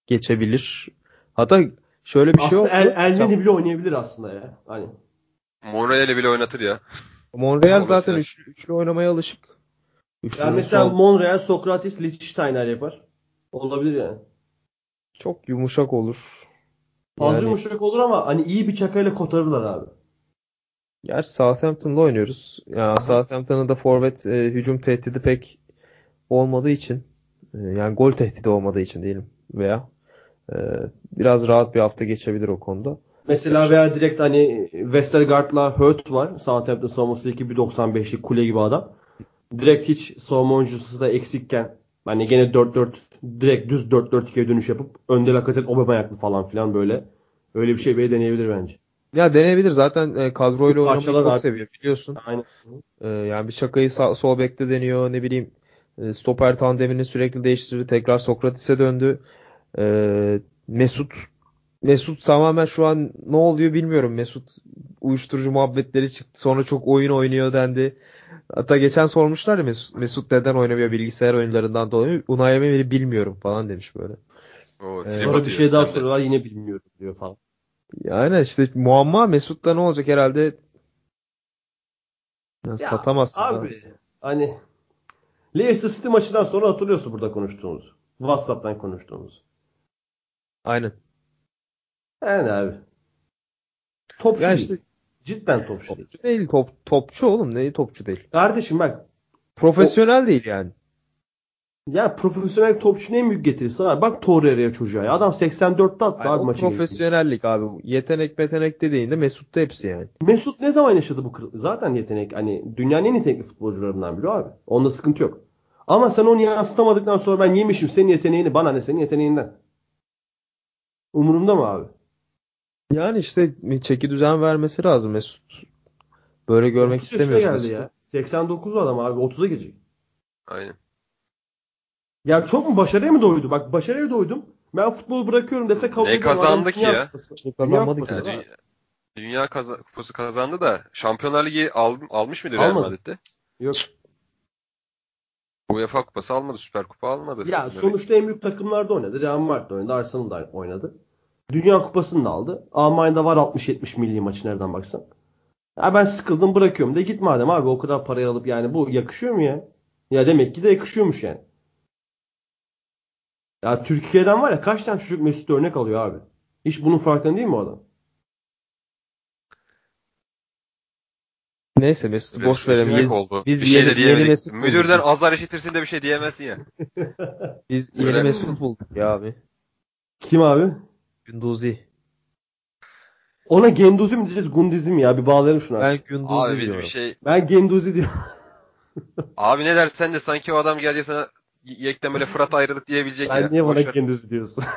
geçebilir. Hatta şöyle bir şey aslında oldu. El, Elneni bile oynayabilir aslında ya. Hani Monreal'i bile oynatır ya. Monreal zaten üçlü, üçlü oynamaya alışık. Üçlünün yani mesela sol- Monreal, Sokratis, Lichtsteiner yapar. Olabilir yani. çok yumuşak olur. Fazla Yani- yumuşak olur ama hani iyi bir çakayla kotarırlar abi. Gerçi Southampton'da oynuyoruz. Ya Southampton'ın da forvet e, hücum tehdidi pek olmadığı için e, yani gol tehdidi olmadığı için diyelim veya e, biraz rahat bir hafta geçebilir o konuda. Mesela veya direkt hani Westergaard'la Hurt var. Southampton savunmasındaki 1.95'lik kule gibi adam. Direkt hiç savunma oyuncusu da eksikken hani gene 4-4 direkt düz 4-4-2'ye dönüş yapıp önde Lacazette Aubameyang'lı falan filan böyle öyle bir şey bile deneyebilir bence. Ya deneyebilir zaten e, kadroyla oynamayı çok abi. seviyor biliyorsun. Aynen. E, yani bir Çakay'ı sağ, sol bekte deniyor ne bileyim e, stoper tandemini sürekli değiştirdi. Tekrar Sokrates'e döndü. E, Mesut Mesut tamamen şu an ne oluyor bilmiyorum. Mesut uyuşturucu muhabbetleri çıktı. Sonra çok oyun oynuyor dendi. Hatta geçen sormuşlar ya Mesut, Mesut neden oynamıyor bilgisayar oyunlarından dolayı. Unai Emery bilmiyorum falan demiş böyle. O, Ee, Sonra bir şey daha soruyorlar yine bilmiyorum diyor falan. Yani işte muamma Mesut'ta ne olacak herhalde ya Ya satamazsın. Abi hani Leicester City maçından sonra hatırlıyorsun burada konuştuğumuz. WhatsApp'tan konuştuğumuz. Aynen. Yani abi. Topçu Ya değil. Cidden topçu değil. topçu değil top, topçu oğlum ne topçu değil. Kardeşim bak Profesyonel değil yani. ya profesyonel topçunun en büyük getirisi var. Bak Torreira'ya çocuğa ya. Adam 84'te attı Yani abi o maçı. profesyonellik abi. Yetenek metenek dediğinde Mesut'ta hepsi yani. Mesut ne zaman yaşadı bu kır- zaten yetenek hani dünyanın en yetenekli futbolcularından biri abi. Onda sıkıntı yok. Ama sen onu yansıtamadıktan sonra ben yemişim senin yeteneğini bana ne senin yeteneğinden. Umurumda mı abi? Yani işte çeki düzen vermesi lazım Mesut. Böyle görmek 30 yaşına istemiyoruz geldi Mesut'u. ya. 89 adam abi 30'a girecek. Aynen. Ya çok mu başarıya mı doydu? Bak başarıya doydum. Ben futbolu bırakıyorum dese kabul Ne ederim. Adam kazandı ki dünya ya? kupası. Şey kazanmadı Dünya kupası dünya, dünya kaza- kupası kazandı da Şampiyonlar Ligi al, almış mıydı Real Almadı. Madrid'de? Yok. UEFA kupası almadı, Süper Kupa almadı. Ya sonuçta en büyük takımlarda oynadı. Real Madrid oynadı. Arsenal da oynadı. Dünya kupasını da aldı. Almanya'da var 60-70 milli maçı nereden baksan. Ya ben sıkıldım bırakıyorum de git madem abi o kadar parayı alıp yani bu yakışıyor mu ya? Ya demek ki de yakışıyormuş yani. Ya Türkiye'den var ya kaç tane çocuk Mesut örnek alıyor abi. Hiç bunun farkında değil mi o adam? Neyse Mesut'u boş verelim. Biz, oldu. biz bir şey yeni- de yeni Mesut Müdürden bulduk. azar işitirsin de bir şey diyemezsin ya. biz Öyle. yeni Mesut bulduk ya abi. Kim abi? Günduzi. Ona Genduzi mi diyeceğiz Gundizi mi ya? Bir bağlayalım şunu Ben artık. Günduzi Abi biz diyorum. bir şey Ben Genduzi diyorum. Abi ne dersen de sanki o adam gelecek sana yekten böyle Fırat ayrılık diyebilecek Sen ya. niye bana Boş ver. Genduzi diyorsun?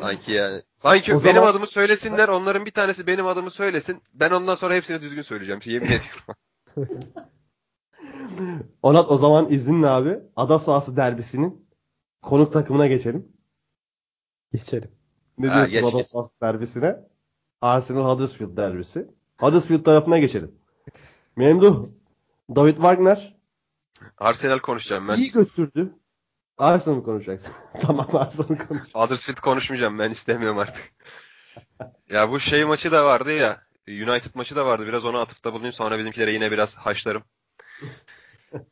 Sanki yani. Sanki O benim zaman- adımı söylesinler. Onların bir tanesi benim adımı söylesin. Ben ondan sonra hepsini düzgün söyleyeceğim. Yemin ediyorum. Onat o zaman izninle abi. Ada sahası derbisinin konuk takımına geçelim. Geçelim. Ne Ha, diyorsun geç, sahası derbisine? Arsenal Huddersfield derbisi. Huddersfield tarafına geçelim. Memduh. David Wagner Arsenal konuşacağım ben. iyi götürdü. Arsenal mı konuşacaksın? tamam Arsenal konuş. Huddersfield konuşmayacağım. Ben istemiyorum artık. ya bu şey maçı da vardı ya. United maçı da vardı. Biraz ona atıfta bulunayım. Sonra bizimkilere yine biraz haşlarım.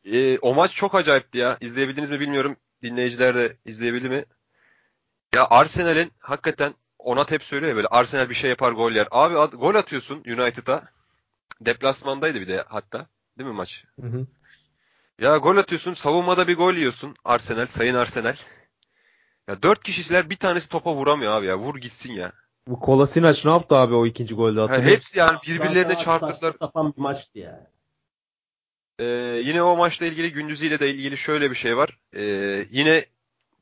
Ee, o maç çok acayipti ya. İzleyebildiniz mi bilmiyorum. Dinleyiciler de izleyebildi mi? Ya Arsenal'in hakikaten Onat hep söylüyor ya böyle Arsenal bir şey yapar gol yer. Abi at- gol atıyorsun United'a. Deplasmandaydı bir de hatta. Değil mi maç? Hı hı. Ya gol atıyorsun, savunmada bir gol yiyorsun. Arsenal, sayın Arsenal. Ya dört kişiler bir tanesi topa vuramıyor abi ya. Vur gitsin ya. Bu Kolasinac ne yaptı abi o ikinci golde Ha, hatırlıyor musun? hepsi yani birbirlerine çarptılar. sapan bir maçtı ya. Ee, yine o maçla ilgili Gündüz ile de ilgili şöyle bir şey var. Ee, yine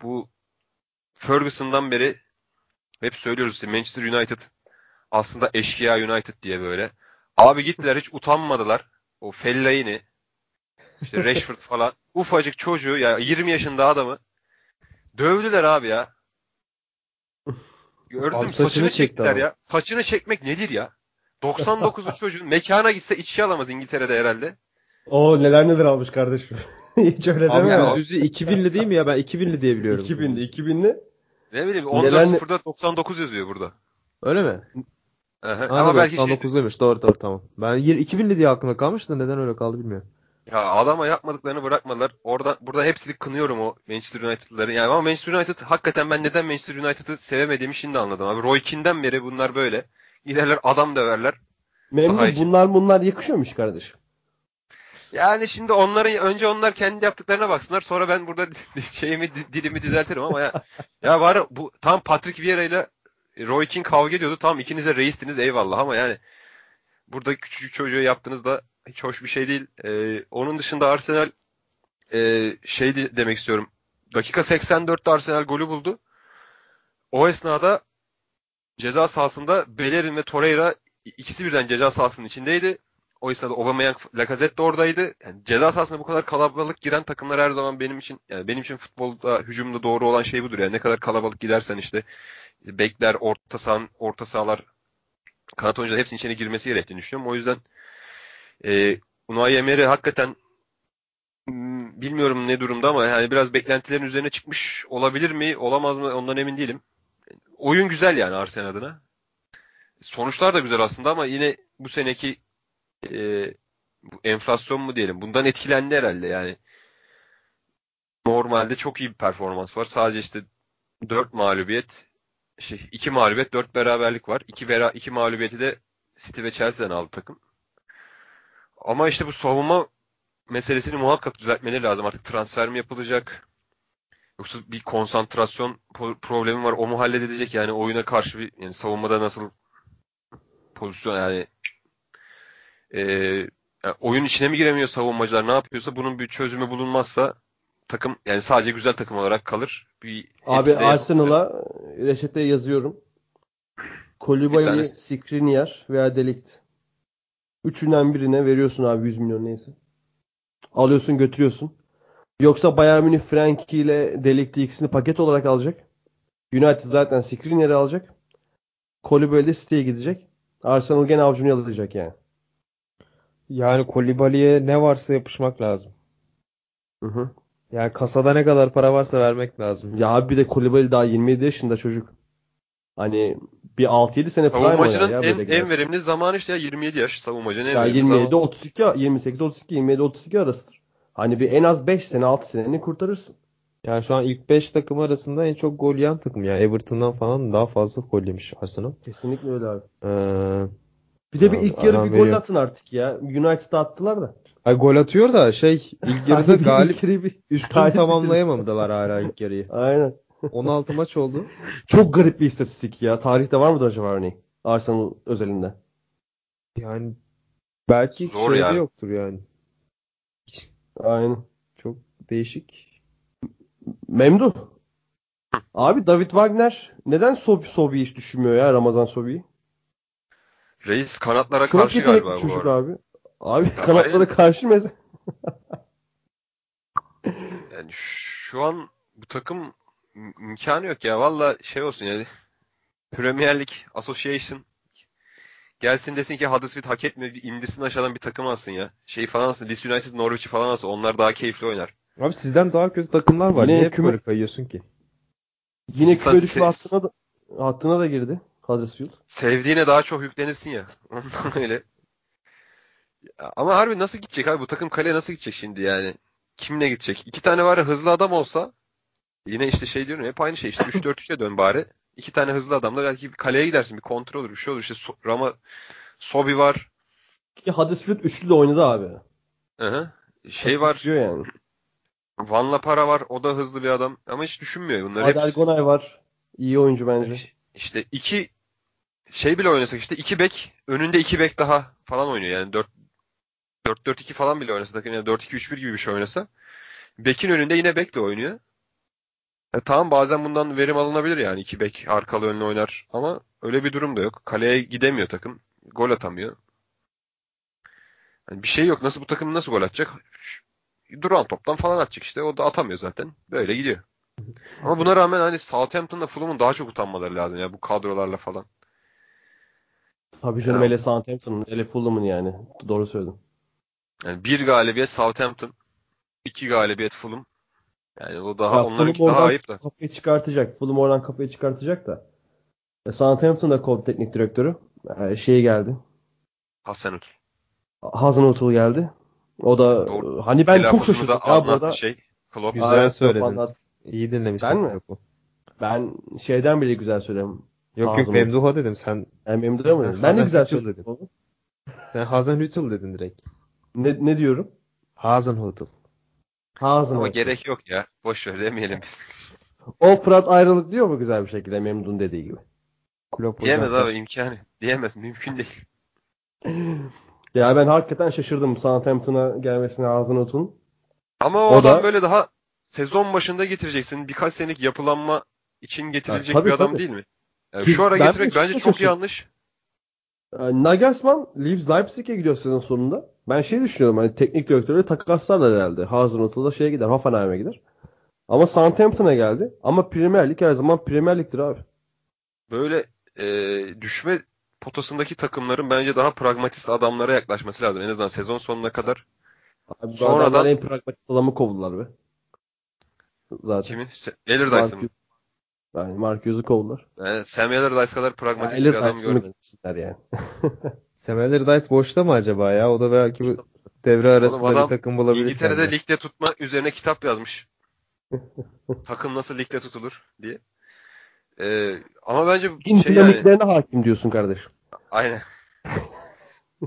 bu Ferguson'dan beri hep söylüyoruz işte Manchester United aslında eşkıya United diye böyle. Abi gittiler hiç utanmadılar. O Fellaini işte Rashford falan ufacık çocuğu ya 20 yaşında adamı dövdüler abi ya. Gördüm Abi saçını, saçını çekti çektiler ya. Saçını çekmek nedir ya? 99'lu çocuğun mekana gitse içki alamaz İngiltere'de herhalde. O neler neler almış kardeşim. Hiç öyle deme ya. ya. Gündüz'ü 2000'li değil mi ya? Ben 2000'li diye biliyorum. 2000'de 2000'li. Ne bileyim Neler ne- 14.0'da 99 yazıyor burada. Öyle mi? Aha, Ama Ama belki şey, 99'luymuş. Doğru doğru tamam. Ben yir- 2000'li diye aklımda kalmış da neden öyle kaldı bilmiyorum. ya adama yapmadıklarını bırakmadılar. Orada burada hepsini kınıyorum o Manchester United'ları. Yani ama Manchester United hakikaten ben neden Manchester United'ı sevemediğimi şimdi anladım abi. Roy Keane'den beri bunlar böyle. Giderler adam döverler. Memnun bunlar bunlar yakışıyormuş kardeşim. Yani şimdi onların önce onlar kendi yaptıklarına baksınlar. Sonra ben burada şeyimi dilimi düzeltirim ama ya ya var bu tam Patrick Vieira ile Roy Keane kavga ediyordu. Tam ikiniz de reistiniz eyvallah ama yani burada küçücük çocuğa yaptığınız da hiç hoş bir şey değil. Ee, onun dışında Arsenal e, şey de- demek istiyorum. Dakika 84'te Arsenal golü buldu. O esnada ceza sahasında Bellerin ve Torreira ikisi birden ceza sahasının içindeydi. O esnada Aubameyang, Lacazette de oradaydı. Yani ceza sahasına bu kadar kalabalık giren takımlar her zaman benim için yani benim için futbolda hücumda doğru olan şey budur. Yani ne kadar kalabalık gidersen işte bekler, orta sahan, orta sahalar, kanat oyuncular hepsinin içine girmesi gerektiğini düşünüyorum. O yüzden e, Unai Emery hakikaten hmm, bilmiyorum ne durumda ama yani biraz beklentilerin üzerine çıkmış olabilir mi, olamaz mı ondan emin değilim. Oyun güzel yani Arsenal adına. Sonuçlar da güzel aslında ama yine bu seneki e, enflasyon mu diyelim bundan etkilendi herhalde yani. Normalde çok iyi bir performans var. Sadece işte 4 mağlubiyet, şey 2 mağlubiyet, 4 beraberlik var. 2 bera 2 mağlubiyeti de City ve Chelsea'den aldı takım. Ama işte bu savunma meselesini muhakkak düzeltmeleri lazım. Artık transfer mi yapılacak? Yoksa bir konsantrasyon problemi var. O mu halledilecek? Yani oyuna karşı bir yani savunmada nasıl pozisyon yani e, yani oyun içine mi giremiyor savunmacılar ne yapıyorsa bunun bir çözümü bulunmazsa takım yani sadece güzel takım olarak kalır. Bir Abi Arsenal'a reçete yazıyorum. Tanesi- Skriniar veya Delikt. Üçünden birine veriyorsun abi 100 milyon neyse. Alıyorsun götürüyorsun. Yoksa Bayern Münih Frenkie ile Delikti ikisini paket olarak alacak. United zaten Skriniar'ı alacak. Koulibaly de City'ye gidecek. Arsenal gene avucunu yalayacak yani. Yani Kolibali'ye ne varsa yapışmak lazım. Hı hı. Yani kasada ne kadar para varsa vermek lazım. Ya abi bir de Koulibaly daha 27 yaşında çocuk. Hani bir 6-7 sene savunmacının ya en, en verimli zamanı işte ya 27 yaş savunmacının en Ya verimli 27 zamanı. 32 28 32 27 32 arasıdır. Hani bir en az 5 sene 6 seneni kurtarırsın. Yani şu an ilk 5 takım arasında en çok gol yiyen takım. Yani Everton'dan falan daha fazla gol yemiş Arsenal. Kesinlikle öyle abi. Ee, Bir de bir ilk yarı bir gol atın artık ya. United'a attılar da. ay gol atıyor da şey ilk yarıda bir galip bir- üstün tamamlayamadılar hala ilk yarıyı. Aynen. 16 maç oldu. Çok garip bir istatistik ya. Tarihte var mıdır acaba örneği? Arsenal özelinde. Yani belki Zor şeyde yani. yoktur yani. Aynen. Çok değişik. Memduh. Abi David Wagner neden Sob Sobi'yi hiç düşünmüyor ya Ramazan Sobi'yi? Reis kanatlara Çok karşı galiba bu çocuk arada. abi. Abi Ya kanatlara hayır. karşı mesela. Yani şu an bu takım im- imkanı yok ya. Valla şey olsun yani. Premier Lig Association gelsin desin ki Huddersfield hak etmiyor. Bir indirsin aşağıdan bir takım alsın ya. Şey falan alsın. Leeds United Norwich'i falan alsın. Onlar daha keyifli oynar. Abi sizden daha kötü takımlar var. Yine Niye hep küme- böyle kayıyorsun ki? Yine küme düşme hattına da, hattına da girdi Huddersfield. Sevdiğine daha çok yüklenirsin ya. Ondan öyle. Ama harbi nasıl gidecek abi? Bu takım kaleye nasıl gidecek şimdi yani? Kimle gidecek? İki tane var ya hızlı adam olsa Yine işte şey diyorum hep aynı şey işte 3-4-3'e dön bari. İki tane hızlı adamla belki bir kaleye gidersin bir kontrol olur bir şey olur işte so- Rama Sobi var. Ki Huddersfield üçlü de oynadı abi. Hı hı. Şey var Diyor yani. Van La Para var o da hızlı bir adam ama hiç düşünmüyor bunlar hep Adel Gonay var. İyi oyuncu bence. işte iki şey bile oynasak işte iki bek önünde iki bek daha falan oynuyor yani 4 4-4-2 falan bile oynasa takım yani 4-2-3-1 gibi bir şey oynasa bekin önünde yine bekle oynuyor. E, tamam bazen bundan verim alınabilir yani iki bek arkalı önlü oynar ama öyle bir durum da yok. Kaleye gidemiyor takım. Gol atamıyor. Yani bir şey yok. Nasıl bu takım nasıl gol atacak? Duran toptan falan atacak işte. O da atamıyor zaten. Böyle gidiyor. Ama buna rağmen hani Southampton'la Fulham'ın daha çok utanmaları lazım ya bu kadrolarla falan. Tabii canım hele Southampton'ın, hele Fulham'ın yani. Doğru söyledin. Yani bir galibiyet Southampton, iki galibiyet Fulham. Yani o daha Ya onlarınki daha ayıp da. Kafayı çıkartacak. Fulham oradan kafayı çıkartacak da. E, Southampton'da kol teknik direktörü. E, şey geldi. Hasenut. Hazenhuttl geldi. O da Doğru. hani ben çok Telaffuzunu şaşırdım ya burada. şey. Klopp. Güzel söyledin. Klopp İyi dinlemişsin. Ben mi? Klopp'u. Ben şeyden bile güzel söylerim. Yok yok Hazenhuttl. Memduha dedim. Sen Ben memnun mı? Ben Ben de Hazen güzel Hüttl söyledim. sen Hazenhüttl dedin direkt. Ne, ne diyorum? Hazenhüttl. Hazenhuttl. Ama gerek yok ya. Boş ver demeyelim biz. O Fırat ayrılık diyor mu güzel bir şekilde Memnun dediği gibi? Klopp Diyemez abi imkanı. Diyemez. Mümkün değil. Ya ben hakikaten şaşırdım Southampton'a gelmesine Hazenhuttl'un. Ama o, O adam da- böyle daha sezon başında getireceksin. Birkaç senelik yapılanma için getirilecek tabii, bir adam tabii. değil mi? Yani şu ara ben getirmek bence çok yanlış. Yani Nagelsmann Leeds Leipzig'e gidiyor sezon sonunda. Ben şey düşünüyorum hani teknik direktörü takaslarlar herhalde. Hazenhuttl şeye gider, Hoffenheim'e gider. Ama Southampton'a geldi. Ama Premier Lig her zaman Premier Lig'dir abi. Böyle e, düşme potasındaki takımların bence daha pragmatist adamlara yaklaşması lazım. En azından sezon sonuna kadar. Abi Sonradan- en pragmatist adamı kovdular be. Zaten. Kimin? Se- Allardyce'ın mı? Yani Mark Hughes'u kovdular. Yani Sam Allardyce kadar Ya, pragmatist bir adam görmedim. yani. Sam Allardyce boşta mı acaba ya? O da belki bu devre arasında adam bir takım bulabilir İngiltere'de kendine. ligde tutma üzerine kitap yazmış. Takım nasıl ligde tutulur diye. Ee, ama bence İn şey yani dinamiklerine hakim diyorsun kardeşim. aynen.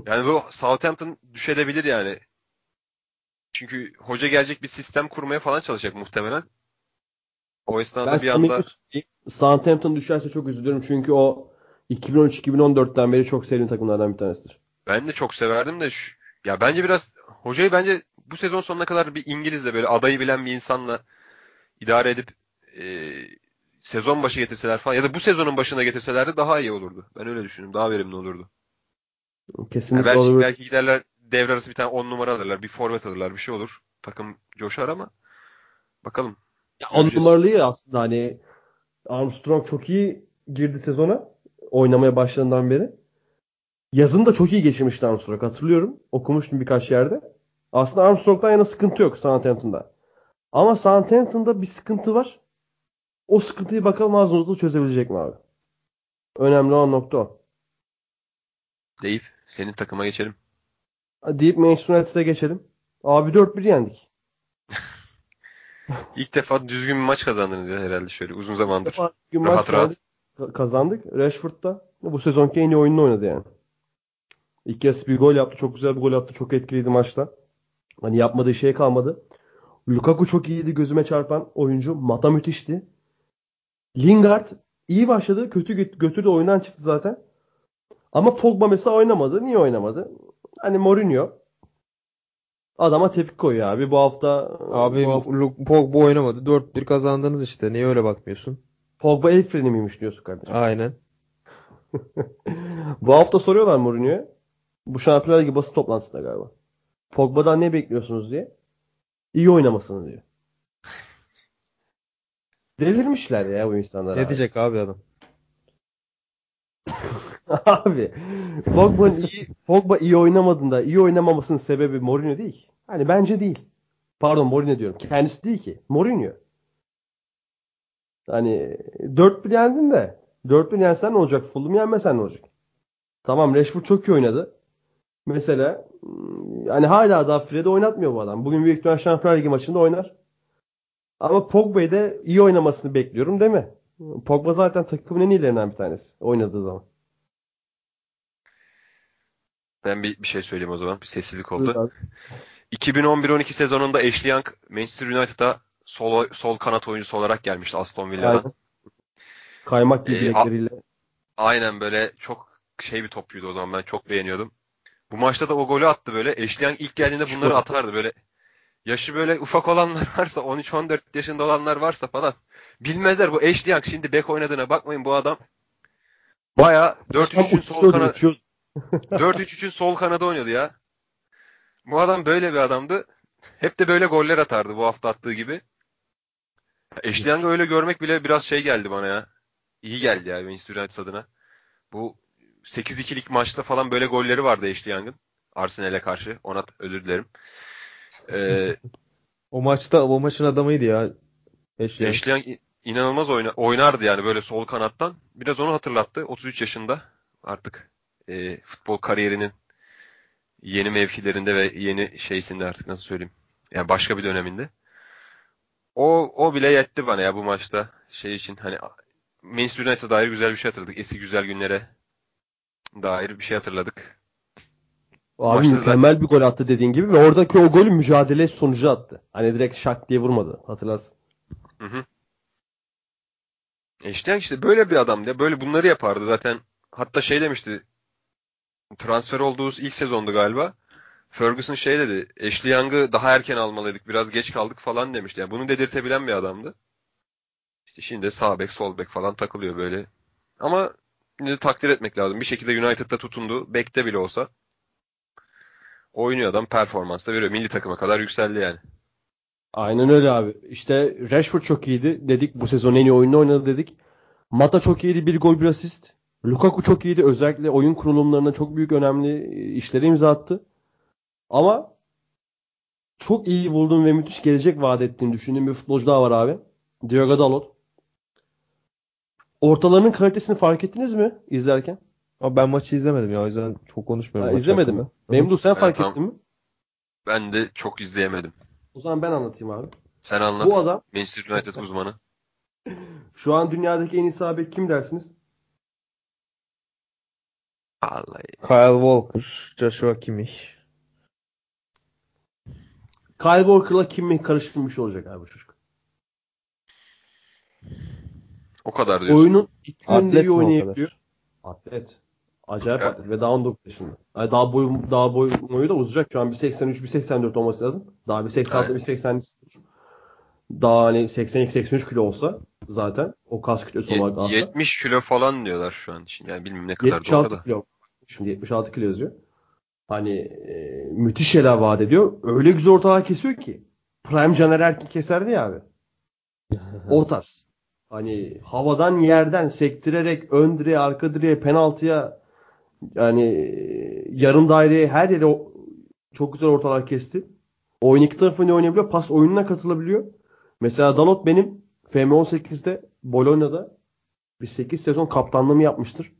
Yani bu Southampton düşebilir yani. Çünkü hoca gelecek bir sistem kurmaya falan çalışacak muhtemelen. O esnada Ben bir anda Southampton düşerse çok üzülürüm çünkü o 2013-2014'ten beri çok sevdiğim takımlardan bir tanesidir. ben de çok severdim de şu- ya bence biraz hocayı bence bu sezon sonuna kadar bir İngilizle böyle adayı bilen bir insanla idare edip e, sezon başı getirseler falan ya da bu sezonun başına getirselerdi daha iyi olurdu. Ben öyle düşünüyorum. Daha verimli olurdu. Kesinlikle belki, olabilir. belki giderler devre arası bir tane 10 numara alırlar. Bir forvet alırlar. Bir şey olur. Takım coşar ama bakalım. Ya, on göreceğiz. numaralı ya aslında hani Armstrong çok iyi girdi sezona oynamaya başladığından beri. Yazın da çok iyi geçirmişti Armstrong hatırlıyorum. Okumuştum birkaç yerde. Aslında Armstrong'dan yana sıkıntı yok Southampton'da. Ama Southampton'da bir sıkıntı var. O sıkıntıyı bakalım Hazenhuttl çözebilecek mi abi? Önemli olan nokta o. Deyip senin takıma geçelim. Deyip Manchester United'a geçelim. Abi 4-1 yendik. İlk defa düzgün bir maç kazandınız ya herhalde şöyle uzun zamandır. defa gün Rahat maç rahat. kazandık. Rashford'da bu sezonki en iyi oyununu oynadı yani. İlk kez bir gol yaptı. Çok güzel bir gol yaptı. Çok etkiliydi maçta. Hani yapmadığı şey kalmadı. Lukaku çok iyiydi. Gözüme çarpan oyuncu. Mata müthişti. Lingard iyi başladı. Kötü gö- götürdü. Oyundan çıktı zaten. Ama Pogba mesela oynamadı. Niye oynamadı? Hani Mourinho adama tepki koyuyor abi. Bu hafta Abi bu hafta Pogba oynamadı. 4-1 kazandınız işte. Niye öyle bakmıyorsun? Pogba el freni miymiş diyorsun kardeşim. Aynen. Bu hafta soruyorlar Mourinho'ya. Bu Şampiyonlar Ligi basın toplantısında galiba. Pogba'dan ne bekliyorsunuz diye. İyi oynamasını diyor. Delirmişler ya bu insanlar Ne abi. diyecek abi adam? abi Pogba'nın iyi, Pogba iyi oynamadığında iyi oynamamasının sebebi Mourinho değil. ki. Hani bence değil. Pardon Mourinho diyorum. Kendisi değil ki. Mourinho. Hani 4-1 yendin de 4-1 yensen ne olacak? Fulham yenmesen ne olacak? Tamam Rashford çok iyi oynadı. Mesela hani hala daha Fred'i oynatmıyor bu adam. Bugün büyük ihtimal Şampiyonlar Ligi maçında oynar. Ama Pogba'yı da iyi oynamasını bekliyorum değil mi? Pogba zaten takımın en iyilerinden bir tanesi oynadığı zaman. Ben bir, bir şey söyleyeyim o zaman. Bir sessizlik oldu. abi. 2011-12 sezonunda Ashley Young Manchester United'a sol, sol kanat oyuncusu olarak gelmişti Aston Villa'dan. Aynen. Kaymak gibi Ee, bilekleriyle. Aynen böyle çok şey bir topçuydu o zaman ben çok beğeniyordum. Bu maçta da o golü attı böyle. Ashley Young ilk geldiğinde bunları atardı böyle. Yaşı böyle ufak olanlar varsa 13-14 yaşında olanlar varsa falan bilmezler bu Ashley Young şimdi bek oynadığına bakmayın bu adam baya 4-3-3'ün sol kanat. 4-3-3'ün sol kanadı oynuyordu ya. Bu adam böyle bir adamdı. Hep de böyle goller atardı bu hafta attığı gibi. Young'ı öyle görmek bile biraz şey geldi bana ya. İyi geldi ya Manchester United adına. Bu 8-2'lik maçta falan böyle golleri vardı Young'ın. Arsenal'e karşı. Ona t- özür dilerim. Ee, O maçta o maçın adamıydı ya. İ- inanılmaz oyna, oynardı yani böyle sol kanattan. Biraz onu hatırlattı. 33 yaşında artık e, futbol kariyerinin yeni mevkilerinde ve yeni şeysinde artık nasıl söyleyeyim. Yani başka bir döneminde. O o bile yetti bana ya bu maçta şey için hani Manchester United'a dair güzel bir şey hatırladık. Eski güzel günlere dair bir şey hatırladık. Abi Maçta mükemmel bir gol attı dediğin gibi ve oradaki o golü mücadele sonucu attı. Hani direkt şak diye vurmadı. Hatırlarsın. Hı hı. Ashley Young işte böyle bir adam ya. Böyle bunları yapardı zaten. Hatta şey demişti. Transfer olduğu ilk sezondu galiba. Ferguson şey dedi. Ashley Young'ı daha erken almalıydık. Biraz geç kaldık falan demişti. Yani bunu dedirtebilen bir adamdı. İşte şimdi sağ bek, sol bek falan takılıyor böyle. Ama yine de takdir etmek lazım. Bir şekilde United'da tutundu. Bekte bile olsa. Oynuyor adam. Performans da veriyor. Milli takıma kadar yükseldi yani. Aynen öyle abi. İşte Rashford çok iyiydi. Dedik bu sezon en iyi oyunu oynadı dedik. Mata çok iyiydi. Bir gol bir asist. Lukaku çok iyiydi. Özellikle oyun kurulumlarına çok büyük önemli işleri imza attı. Ama çok iyi bulduğum ve müthiş gelecek vaat ettiğini düşündüğüm bir futbolcu daha var abi. Diogo Dalot. Ortalarının kalitesini fark ettiniz mi izlerken? Ama ben maçı izlemedim ya o yüzden çok konuşmuyorum. Ha, maç izlemedin mi? Memduh sen Evet, fark tamam. ettin mi? Ben de çok izleyemedim. O zaman ben anlatayım abi. Sen anlat. Bu adam Manchester United uzmanı. şu an dünyadaki en iyi sağ bek kim dersiniz? Vallahi. Kyle Walker, Joshua Kimmich. Kyle Walker'la Kimmich karıştırmış olacak abi bu çocuk. O kadar diyorsun. Oyunun iki Atlet iyi oynayabiliyor. Atlet. Acayip atlet ve daha 19 yaşında. Yani daha boyu daha boyu, boyu da uzayacak. Şu an 1.83 1.84 olması lazım. Daha 1.86 Evet. 1.80 daha hani 82 83 kilo olsa zaten o kas kütlesi Ye- olarak alsa 70 kilo falan diyorlar şu an için. Yani bilmiyorum ne kadar doğru 76 da. kilo. Şimdi 76 kilo yazıyor. Hani e, müthiş şeyler vaat ediyor. Öyle güzel ortalar kesiyor ki. Prime Caner Erkin keserdi ya abi. O tarz. Hani havadan yerden sektirerek ön direğe, arka direğe, penaltıya yani e, yarım daireye her yere o- çok güzel ortalar kesti. Oyun iki tarafını oynayabiliyor. Pas oyununa katılabiliyor. Mesela Dalot benim FM18'de Bologna'da bir 8 sezon kaptanlığımı yapmıştır.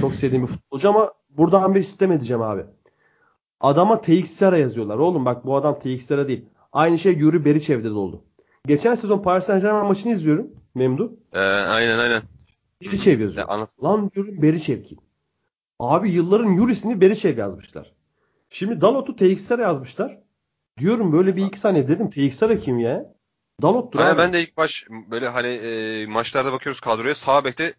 Çok sevdiğim bir futbolcu ama buradan bir sistem edeceğim abi. Adama TXR yazıyorlar. Oğlum bak bu adam TXR değil. Aynı şey Yuri Beriçev'de de oldu. Geçen sezon Paris Saint Germain maçını izliyorum. Memdu. Ee, aynen aynen. Beriçev Ya, yazıyor. anlat. Lan diyorum Beriçev kim? Abi yılların Yuri'sini Beriçev yazmışlar. Şimdi Dalot'u TXR yazmışlar. Diyorum böyle bir iki saniye dedim TXR kim ya? Dalot'tur Aynen abi. ben de ilk baş böyle hani e, maçlarda bakıyoruz kadroya sağ bekte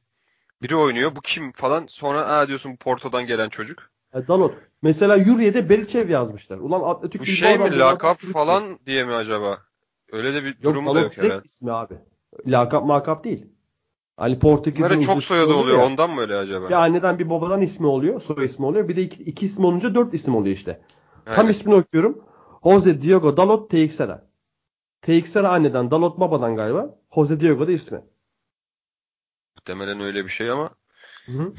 biri oynuyor. Bu kim falan. Sonra aa diyorsun Porto'dan gelen çocuk. Ya Dalot. Mesela Yuri'ye de Beriçev yazmışlar. Ulan Atletik Bu şey mi lakap falan diye mi acaba? Öyle de bir Yok durumu da yok herhalde. ismi abi. Lakap makap değil. Hani Portekiz'in Bunlara çok soyadı oluyor. ya. Ondan mı öyle acaba? Bir anneden bir babadan ismi oluyor. Soy ismi oluyor. Bir de iki, iki isim olunca dört isim oluyor işte. Tam Aynen. ismini okuyorum. Jose Diogo Dalot Teixeira. Teixeira anneden Dalot babadan galiba. Jose Diogo da ismi. Muhtemelen öyle bir şey ama Hı hı.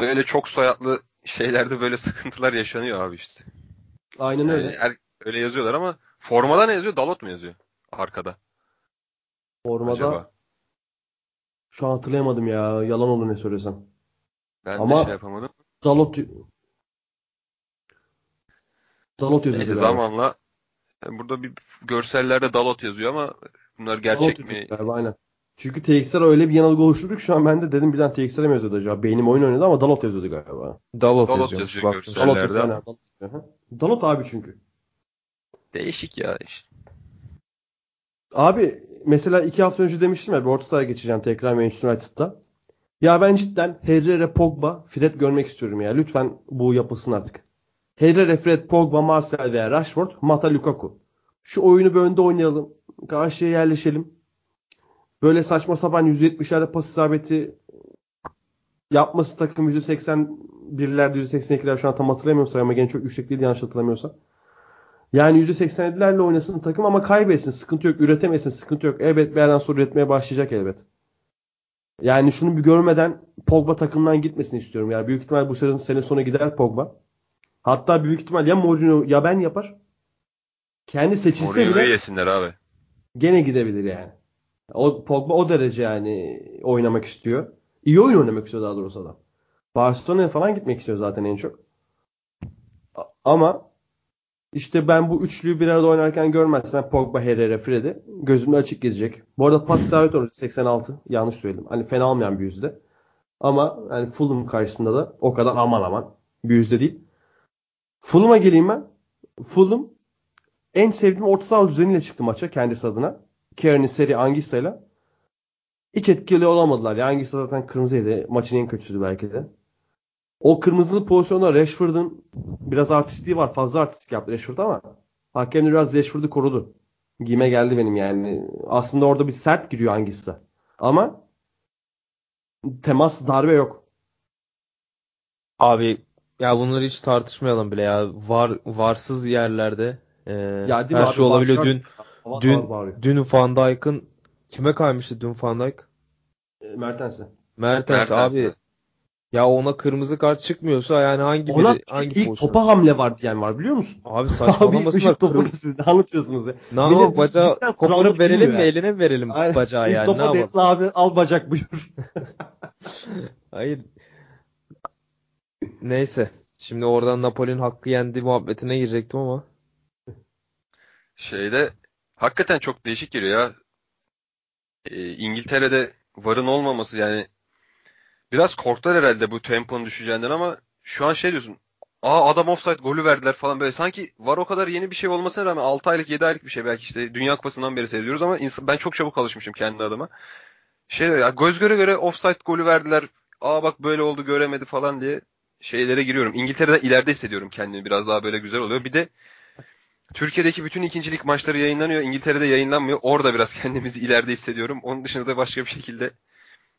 böyle çok soyadlı şeylerde böyle sıkıntılar yaşanıyor abi işte. Aynen Yani öyle. er- öyle yazıyorlar ama formada ne yazıyor? Dalot mu yazıyor? Arkada. Formada Acaba. şu an hatırlayamadım ya. Yalan olur ne söylesem. Ben Ama- de şey yapamadım. Dalot Dalot yazıyor Neyse zamanla Yani burada bir görsellerde Dalot yazıyor ama bunlar gerçek Dalot mi? Galiba, aynen. Çünkü TXR öyle bir yanılgı oluşturduk ki şu an ben de dedim birden TXR mi yazıyordu acaba? Beynim oyun oynadı ama Dalot yazıyordu galiba. Dalot, Dalot yazıyor görsel. Dalot yazıyor. aynen, Dalot. Dalot abi çünkü. Değişik ya işte. Abi mesela iki hafta önce demiştim ya bir orta sahaya geçeceğim tekrar Manchester United'da. Ya ben cidden Herrera, Pogba, Fred görmek istiyorum ya. Lütfen bu yapılsın artık. Herrera, Fred, Pogba, Marcel veya Rashford, Mata, Lukaku. Şu oyunu bir önde oynayalım. Karşıya yerleşelim. Böyle saçma sapan 170'lerde pas isabeti yapması takım %81'lerde %82'ler şu an tam hatırlamıyorsam ama gene çok yüksek değil yanlış hatırlamıyorsam. Yani %87'lerle oynasın takım ama kaybetsin. Sıkıntı yok. Üretemesin. Sıkıntı yok. Elbet bir yerden sonra üretmeye başlayacak elbet. Yani şunu bir görmeden Pogba takımdan gitmesini istiyorum. Yani büyük ihtimal bu sezon sene sonu gider Pogba. Hatta büyük ihtimal ya Mourinho ya ben yapar. Kendi seçilse Mourinho'yu bile yesinler abi. gene gidebilir yani. O Pogba o derece yani oynamak istiyor. İyi oyun oynamak istiyor daha doğrusu adam. Barcelona'ya falan gitmek istiyor zaten en çok. Ama işte ben bu üçlüyü bir arada oynarken görmezsem Pogba, Herrera, Fred'i gözümde açık gezecek. Bu arada pas isabet oranı 86. Yanlış söyledim. Hani fena olmayan bir yüzde. Ama yani Fulham karşısında da o kadar aman aman bir yüzde değil. Fulham'a geleyim ben. Fulham en sevdiğim orta saha düzeniyle çıktı maça kendisi adına. Kearney, Seri, Angisa'yla. Hiç etkili olamadılar. Ya Angisa zaten kırmızıydı. Maçın en kötüsüydü belki de. O kırmızılı pozisyonda Rashford'un biraz artistliği var. Fazla artistik yaptı Rashford ama hakem biraz Rashford'u korudu. Giyime geldi benim yani. Aslında orada bir sert giriyor Angisa. Ama temas darbe yok. Abi ya bunları hiç tartışmayalım bile ya. Var varsız yerlerde e, Ya her abi? şey olabiliyor. Dün dün dün, Van Dijk'ın kime kaymıştı dün Van Dijk? E, Mertens'e. Mertens Mertens, abi. Ya ona kırmızı kart çıkmıyorsa yani hangi Ona biri hangi ilk pozisyon? topa hamle var diyen var biliyor musun? Abi Abi saçmalamasınlar. ışık topunu Kırm- siz ne anlatıyorsunuz ya? Ne yapalım bacağı koparıp verelim mi eline verelim Aynen. bacağı İlk yani ne topa? Detli abi al bacak buyur. Hayır. Neyse. Şimdi oradan Napoli'nin hakkı yendi muhabbetine girecektim ama. Şeyde hakikaten çok değişik geliyor ya. Ee, İngiltere'de varın olmaması yani biraz korktular herhalde bu temponun düşeceğinden ama şu an şey diyorsun. Aa adam offside golü verdiler falan böyle. Sanki var o kadar yeni bir şey olmasına rağmen 6 aylık 7 aylık bir şey belki işte Dünya Kupası'ndan beri seyrediyoruz ama insan, ben çok çabuk alışmışım kendi adıma. Şey ya göz göre göre offside golü verdiler. Aa bak böyle oldu göremedi falan diye şeylere giriyorum. İngiltere'de ileride hissediyorum kendimi biraz daha böyle güzel oluyor. Bir de Türkiye'deki bütün ikincilik maçları yayınlanıyor. İngiltere'de yayınlanmıyor. Orada biraz kendimizi ileride hissediyorum. Onun dışında da başka bir şekilde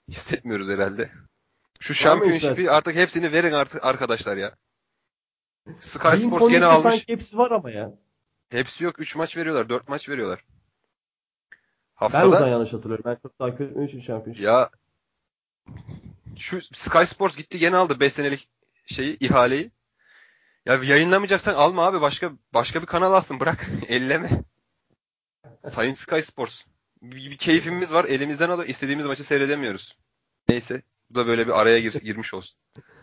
hissetmiyoruz herhalde. Şu Championship'i artık hepsini verin artık arkadaşlar ya. Sky Bean Sports gene almış. sanki hepsi var ama ya. Hepsi yok. 3 maç veriyorlar. 4 maç veriyorlar. Ben o Haftada zaman yanlış hatırlıyorum. Ben çok takip etmediğim için şampiyon. ya şu Sky Sports gitti gene aldı 5 senelik şeyi ihaleyi. Ya yayınlamayacaksan alma abi başka başka bir kanal alsın bırak elleme. Sayın Sky Sports. Bir, bir keyfimiz var elimizden alıyor istediğimiz maçı seyredemiyoruz. Neyse bu da böyle bir araya gir, girmiş olsun.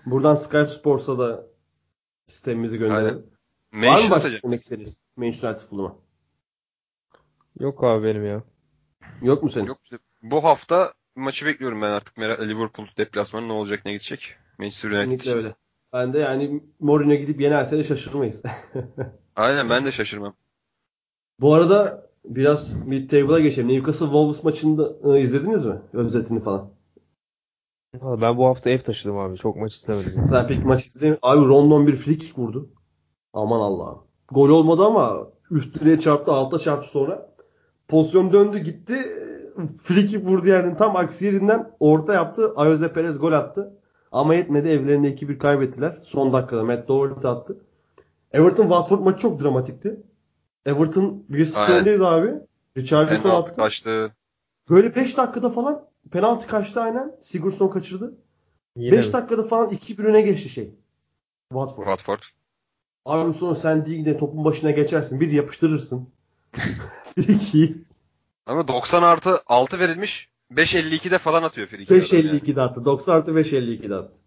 Buradan Sky Sports'a da sistemimizi gönderelim. Var mı başka demek istediğiniz Manchester United Fulham'a? Yok abi benim ya. Yok mu senin? Yok işte bu hafta maçı bekliyorum ben artık. Merak- Liverpool deplasmanı ne olacak ne gidecek. Manchester United Kesinlikle öyle. Ben de yani Mourinho gidip yenerse de şaşırmayız. Aynen ben de şaşırmam. Bu arada biraz mid table'a geçelim. Newcastle Wolves maçını e, izlediniz mi? Özetini falan. Ben bu hafta ev taşıdım abi. Çok maç istemedim. Sen pek maç izledin mi? Abi Rondon bir free kick vurdu. Aman Allah'ım. Gol olmadı ama üstüne çarptı, alta çarptı sonra. Pozisyon döndü gitti. Free kick vurdu yerinin tam aksi yerinden orta yaptı. Ayoze Perez gol attı. Ama yetmedi. Evlerinde 2-1 kaybettiler. Son dakikada Matt Doherty attı. Everton Watford maçı çok dramatikti. Everton 1-0 Aynen. öndeydi abi. Richarlison attı. kaçtı. Böyle 5 dakikada falan penaltı kaçtı aynen. Sigurdsson kaçırdı. Yine 5 mi? dakikada falan 2-1 öne geçti şey. Watford. Watford. Abi sonra sen Digne'de topun başına geçersin. Bir yapıştırırsın. bir iki. Ama 90 artı 6 verilmiş. 5.52'de falan atıyor kick adam yani. 5.52'de attı. 90 artı 5.52'de attı.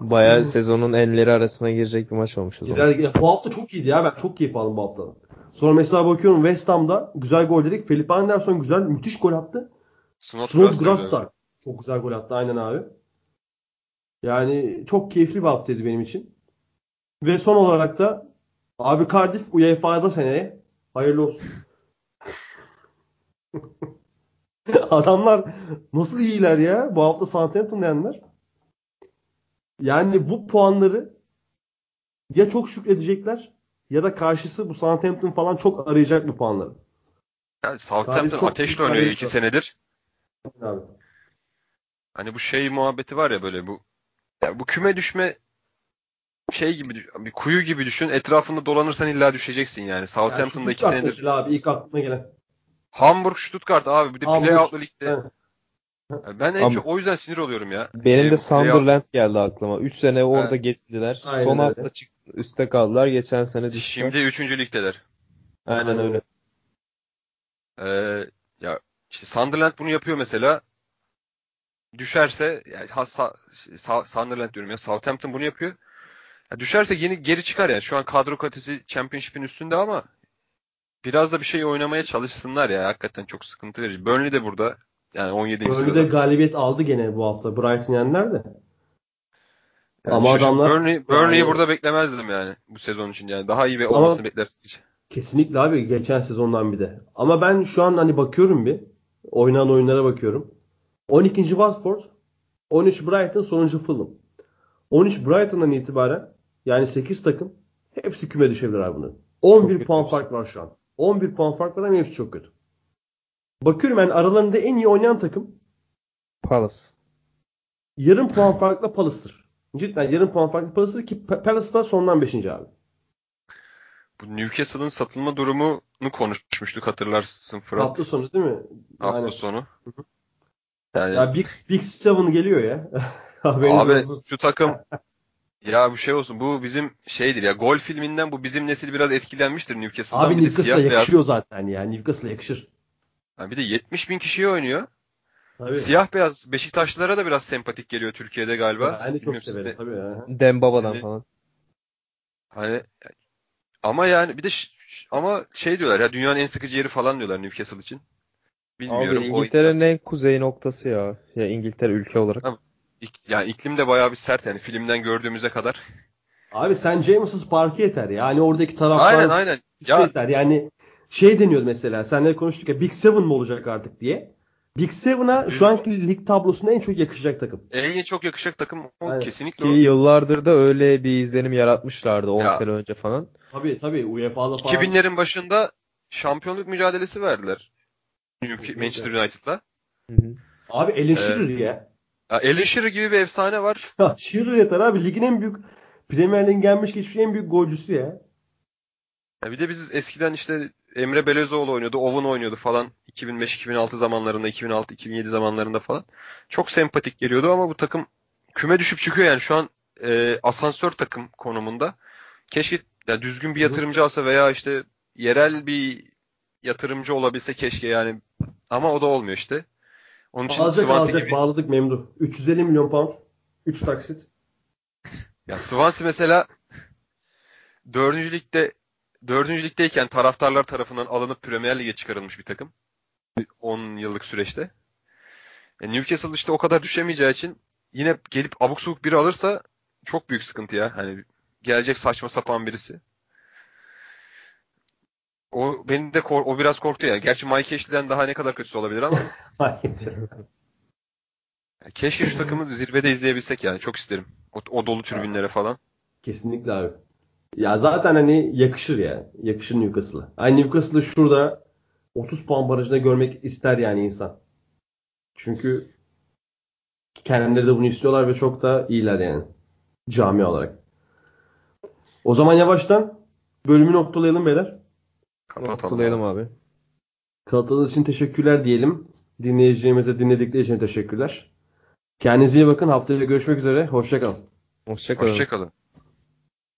Bayağı sezonun enleri arasına girecek bir maç olmuş o zaman. Girer. Bu hafta çok iyiydi ya. Ben çok keyif aldım bu haftadan. Sonra mesela bakıyorum West Ham'da güzel gol dedik. Felipe Anderson güzel, müthiş gol attı. Snodgrass da çok güzel gol attı. Aynen abi. Yani çok keyifli bir haftaydı benim için. Ve son olarak da abi Cardiff UEFA'da seneye. Hayırlı olsun. Adamlar nasıl iyiler ya? Bu hafta Southampton yendiler. Yani bu puanları ya çok şükredecekler ya da karşısı bu Southampton falan çok arayacak bu puanları. Yani Southampton ateşle oynuyor iki senedir. Abi. Hani bu şey muhabbeti var ya böyle bu ya bu küme düşme şey gibi bir kuyu gibi düşün. Etrafında dolanırsan illa düşeceksin yani. Yani Southampton'da iki Stuttgart senedir. abi ilk aklıma gelen. Hamburg, Stuttgart abi bir de Hamburg, playout'lu ligde. Evet. Yani Ben en çok o yüzden sinir oluyorum ya. Benim Şey, de Sunderland geldi aklıma. 3 sene orada Evet. geçtiler. Aynen Son öyle. hafta çıktı, üste kaldılar. Geçen sene düştüler. Şimdi 3. ligdeler. Aynen öyle. Ee, ya işte Sunderland bunu yapıyor mesela. Düşerse yani ha, Sa- Sa- Sunderland diyorum ya Southampton bunu yapıyor. Ya düşerse yeni geri çıkar yani. Şu an kadro kalitesi Championship'in üstünde ama biraz da bir şey oynamaya çalışsınlar ya. Hakikaten çok sıkıntı verici. Burnley de burada. Yani 17. Burnley de sırada. galibiyet aldı gene bu hafta. Brighton yendiler de. Yani Ama şaşır- adamlar- Burnley, Burnley'i Yani- burada beklemezdim yani bu sezon için yani. Daha iyi bir Ama- olmasını beklersin. Kesinlikle abi geçen sezondan bir de. Ama ben şu an hani bakıyorum bir. Oynanan oyunlara bakıyorum. 12. Watford, 13 Brighton, sonuncu Fulham. 13 Brighton'dan itibaren yani 8 takım hepsi küme düşebilir abi bunun. 11 kötü puan fark var şu an. 11 puan fark var ama hepsi çok kötü. Bakıyorum yani aralarında en iyi oynayan takım Palace. yarım puan farkla Palace'tır. Cidden yarım puan farklı Palace'tır ki Pa- Palace da sondan 5. abi. Bu Newcastle'ın satılma durumunu konuşmuştuk hatırlarsın Fırat. Hafta sonu değil mi? Hafta Aynen. sonu. Yani Ya Big, Big Seven geliyor ya. Abi olsun. şu takım ya bu şey olsun bu bizim şeydir ya gol filminden bu bizim nesil biraz etkilenmiştir Newcastle'dan. Abi Newcastle'a siyah beyaz. yakışıyor zaten ya. Newcastle'a yakışır. Ha, bir de 70 bin kişiye oynuyor. Tabii. Siyah beyaz Beşiktaşlılara da biraz sempatik geliyor Türkiye'de galiba. Ben de çok Bilmiyorum severim de- tabii ya. Dembaba'dan Sizi- falan. Hani ama yani bir de ama şey diyorlar ya dünyanın en sıkıcı yeri falan diyorlar Newcastle için. Bilmiyorum. Abi o İngiltere'nin en kuzey noktası ya. Ya İngiltere ülke olarak. Ha, İk- yani iklim de bayağı bir sert yani filmden gördüğümüze kadar. Abi sen James'ız parkı yeter ya. Hani oradaki taraftar Aynen aynen. Ya yeter. Yani şey deniyor mesela. Senle konuştuk ya Big Seven mi olacak artık diye. Big Seven'a şu anki lig tablosunda en çok yakışacak takım. en çok yakışacak takım o Aynen. kesinlikle Ki o. yıllardır da öyle bir izlenim yaratmışlardı 10 Ya. sene önce falan. Tabii tabii UEFA'da falan. 2000'lerin başında şampiyonluk mücadelesi verdiler. Kesinlikle. Manchester United'la. Hı hı. Abi Alan Ee, ya. Ya Alan Shearer gibi bir efsane var. Ya Shearer yeter abi. Ligin en büyük Premier Lig'in gelmiş geçmiş en büyük golcüsü ya. Ya bir de biz eskiden işte Emre Belezoğlu oynuyordu, Owen oynuyordu falan. 2005-2006 zamanlarında, 2006-2007 zamanlarında falan. Çok sempatik geliyordu ama bu takım küme düşüp çıkıyor yani şu an e, asansör takım konumunda. Keşke ya düzgün bir yatırımcı alsa veya işte yerel bir yatırımcı olabilse keşke yani. Ama o da olmuyor işte. Onun için Alacak Swansea alacak gibi. bağladık memnun. 350 milyon pound. 3 taksit. Ya Swansea mesela dördüncü ligde dördüncü ligdeyken taraftarlar tarafından alınıp Premier Lig'e çıkarılmış bir takım. 10 yıllık süreçte. E, Newcastle işte o kadar düşemeyeceği için yine gelip abuk subuk biri alırsa çok büyük sıkıntı ya. Hani gelecek saçma sapan birisi. O beni de kor- o biraz korktu yani. Gerçi Mike Ashley'den daha ne kadar kötüsü olabilir ama keşke şu takımı zirvede izleyebilsek yani. Çok isterim. O, o dolu tribünlere falan. Kesinlikle abi. Ya zaten hani yakışır ya. Yakışır Newcastle'a. Hani Newcastle'ı şurada 30 puan barajında görmek ister yani insan. Çünkü kendileri de bunu istiyorlar ve çok da iyiler yani. Cami olarak. O zaman yavaştan bölümü noktalayalım beyler. Kapatalım. Abi. Katıldığınız için teşekkürler diyelim. Dinleyicilerimize dinledikleri için teşekkürler. Kendinize iyi bakın. Haftaya görüşmek üzere. Hoşçakalın. Hoşçakalın. Hoşçakalın.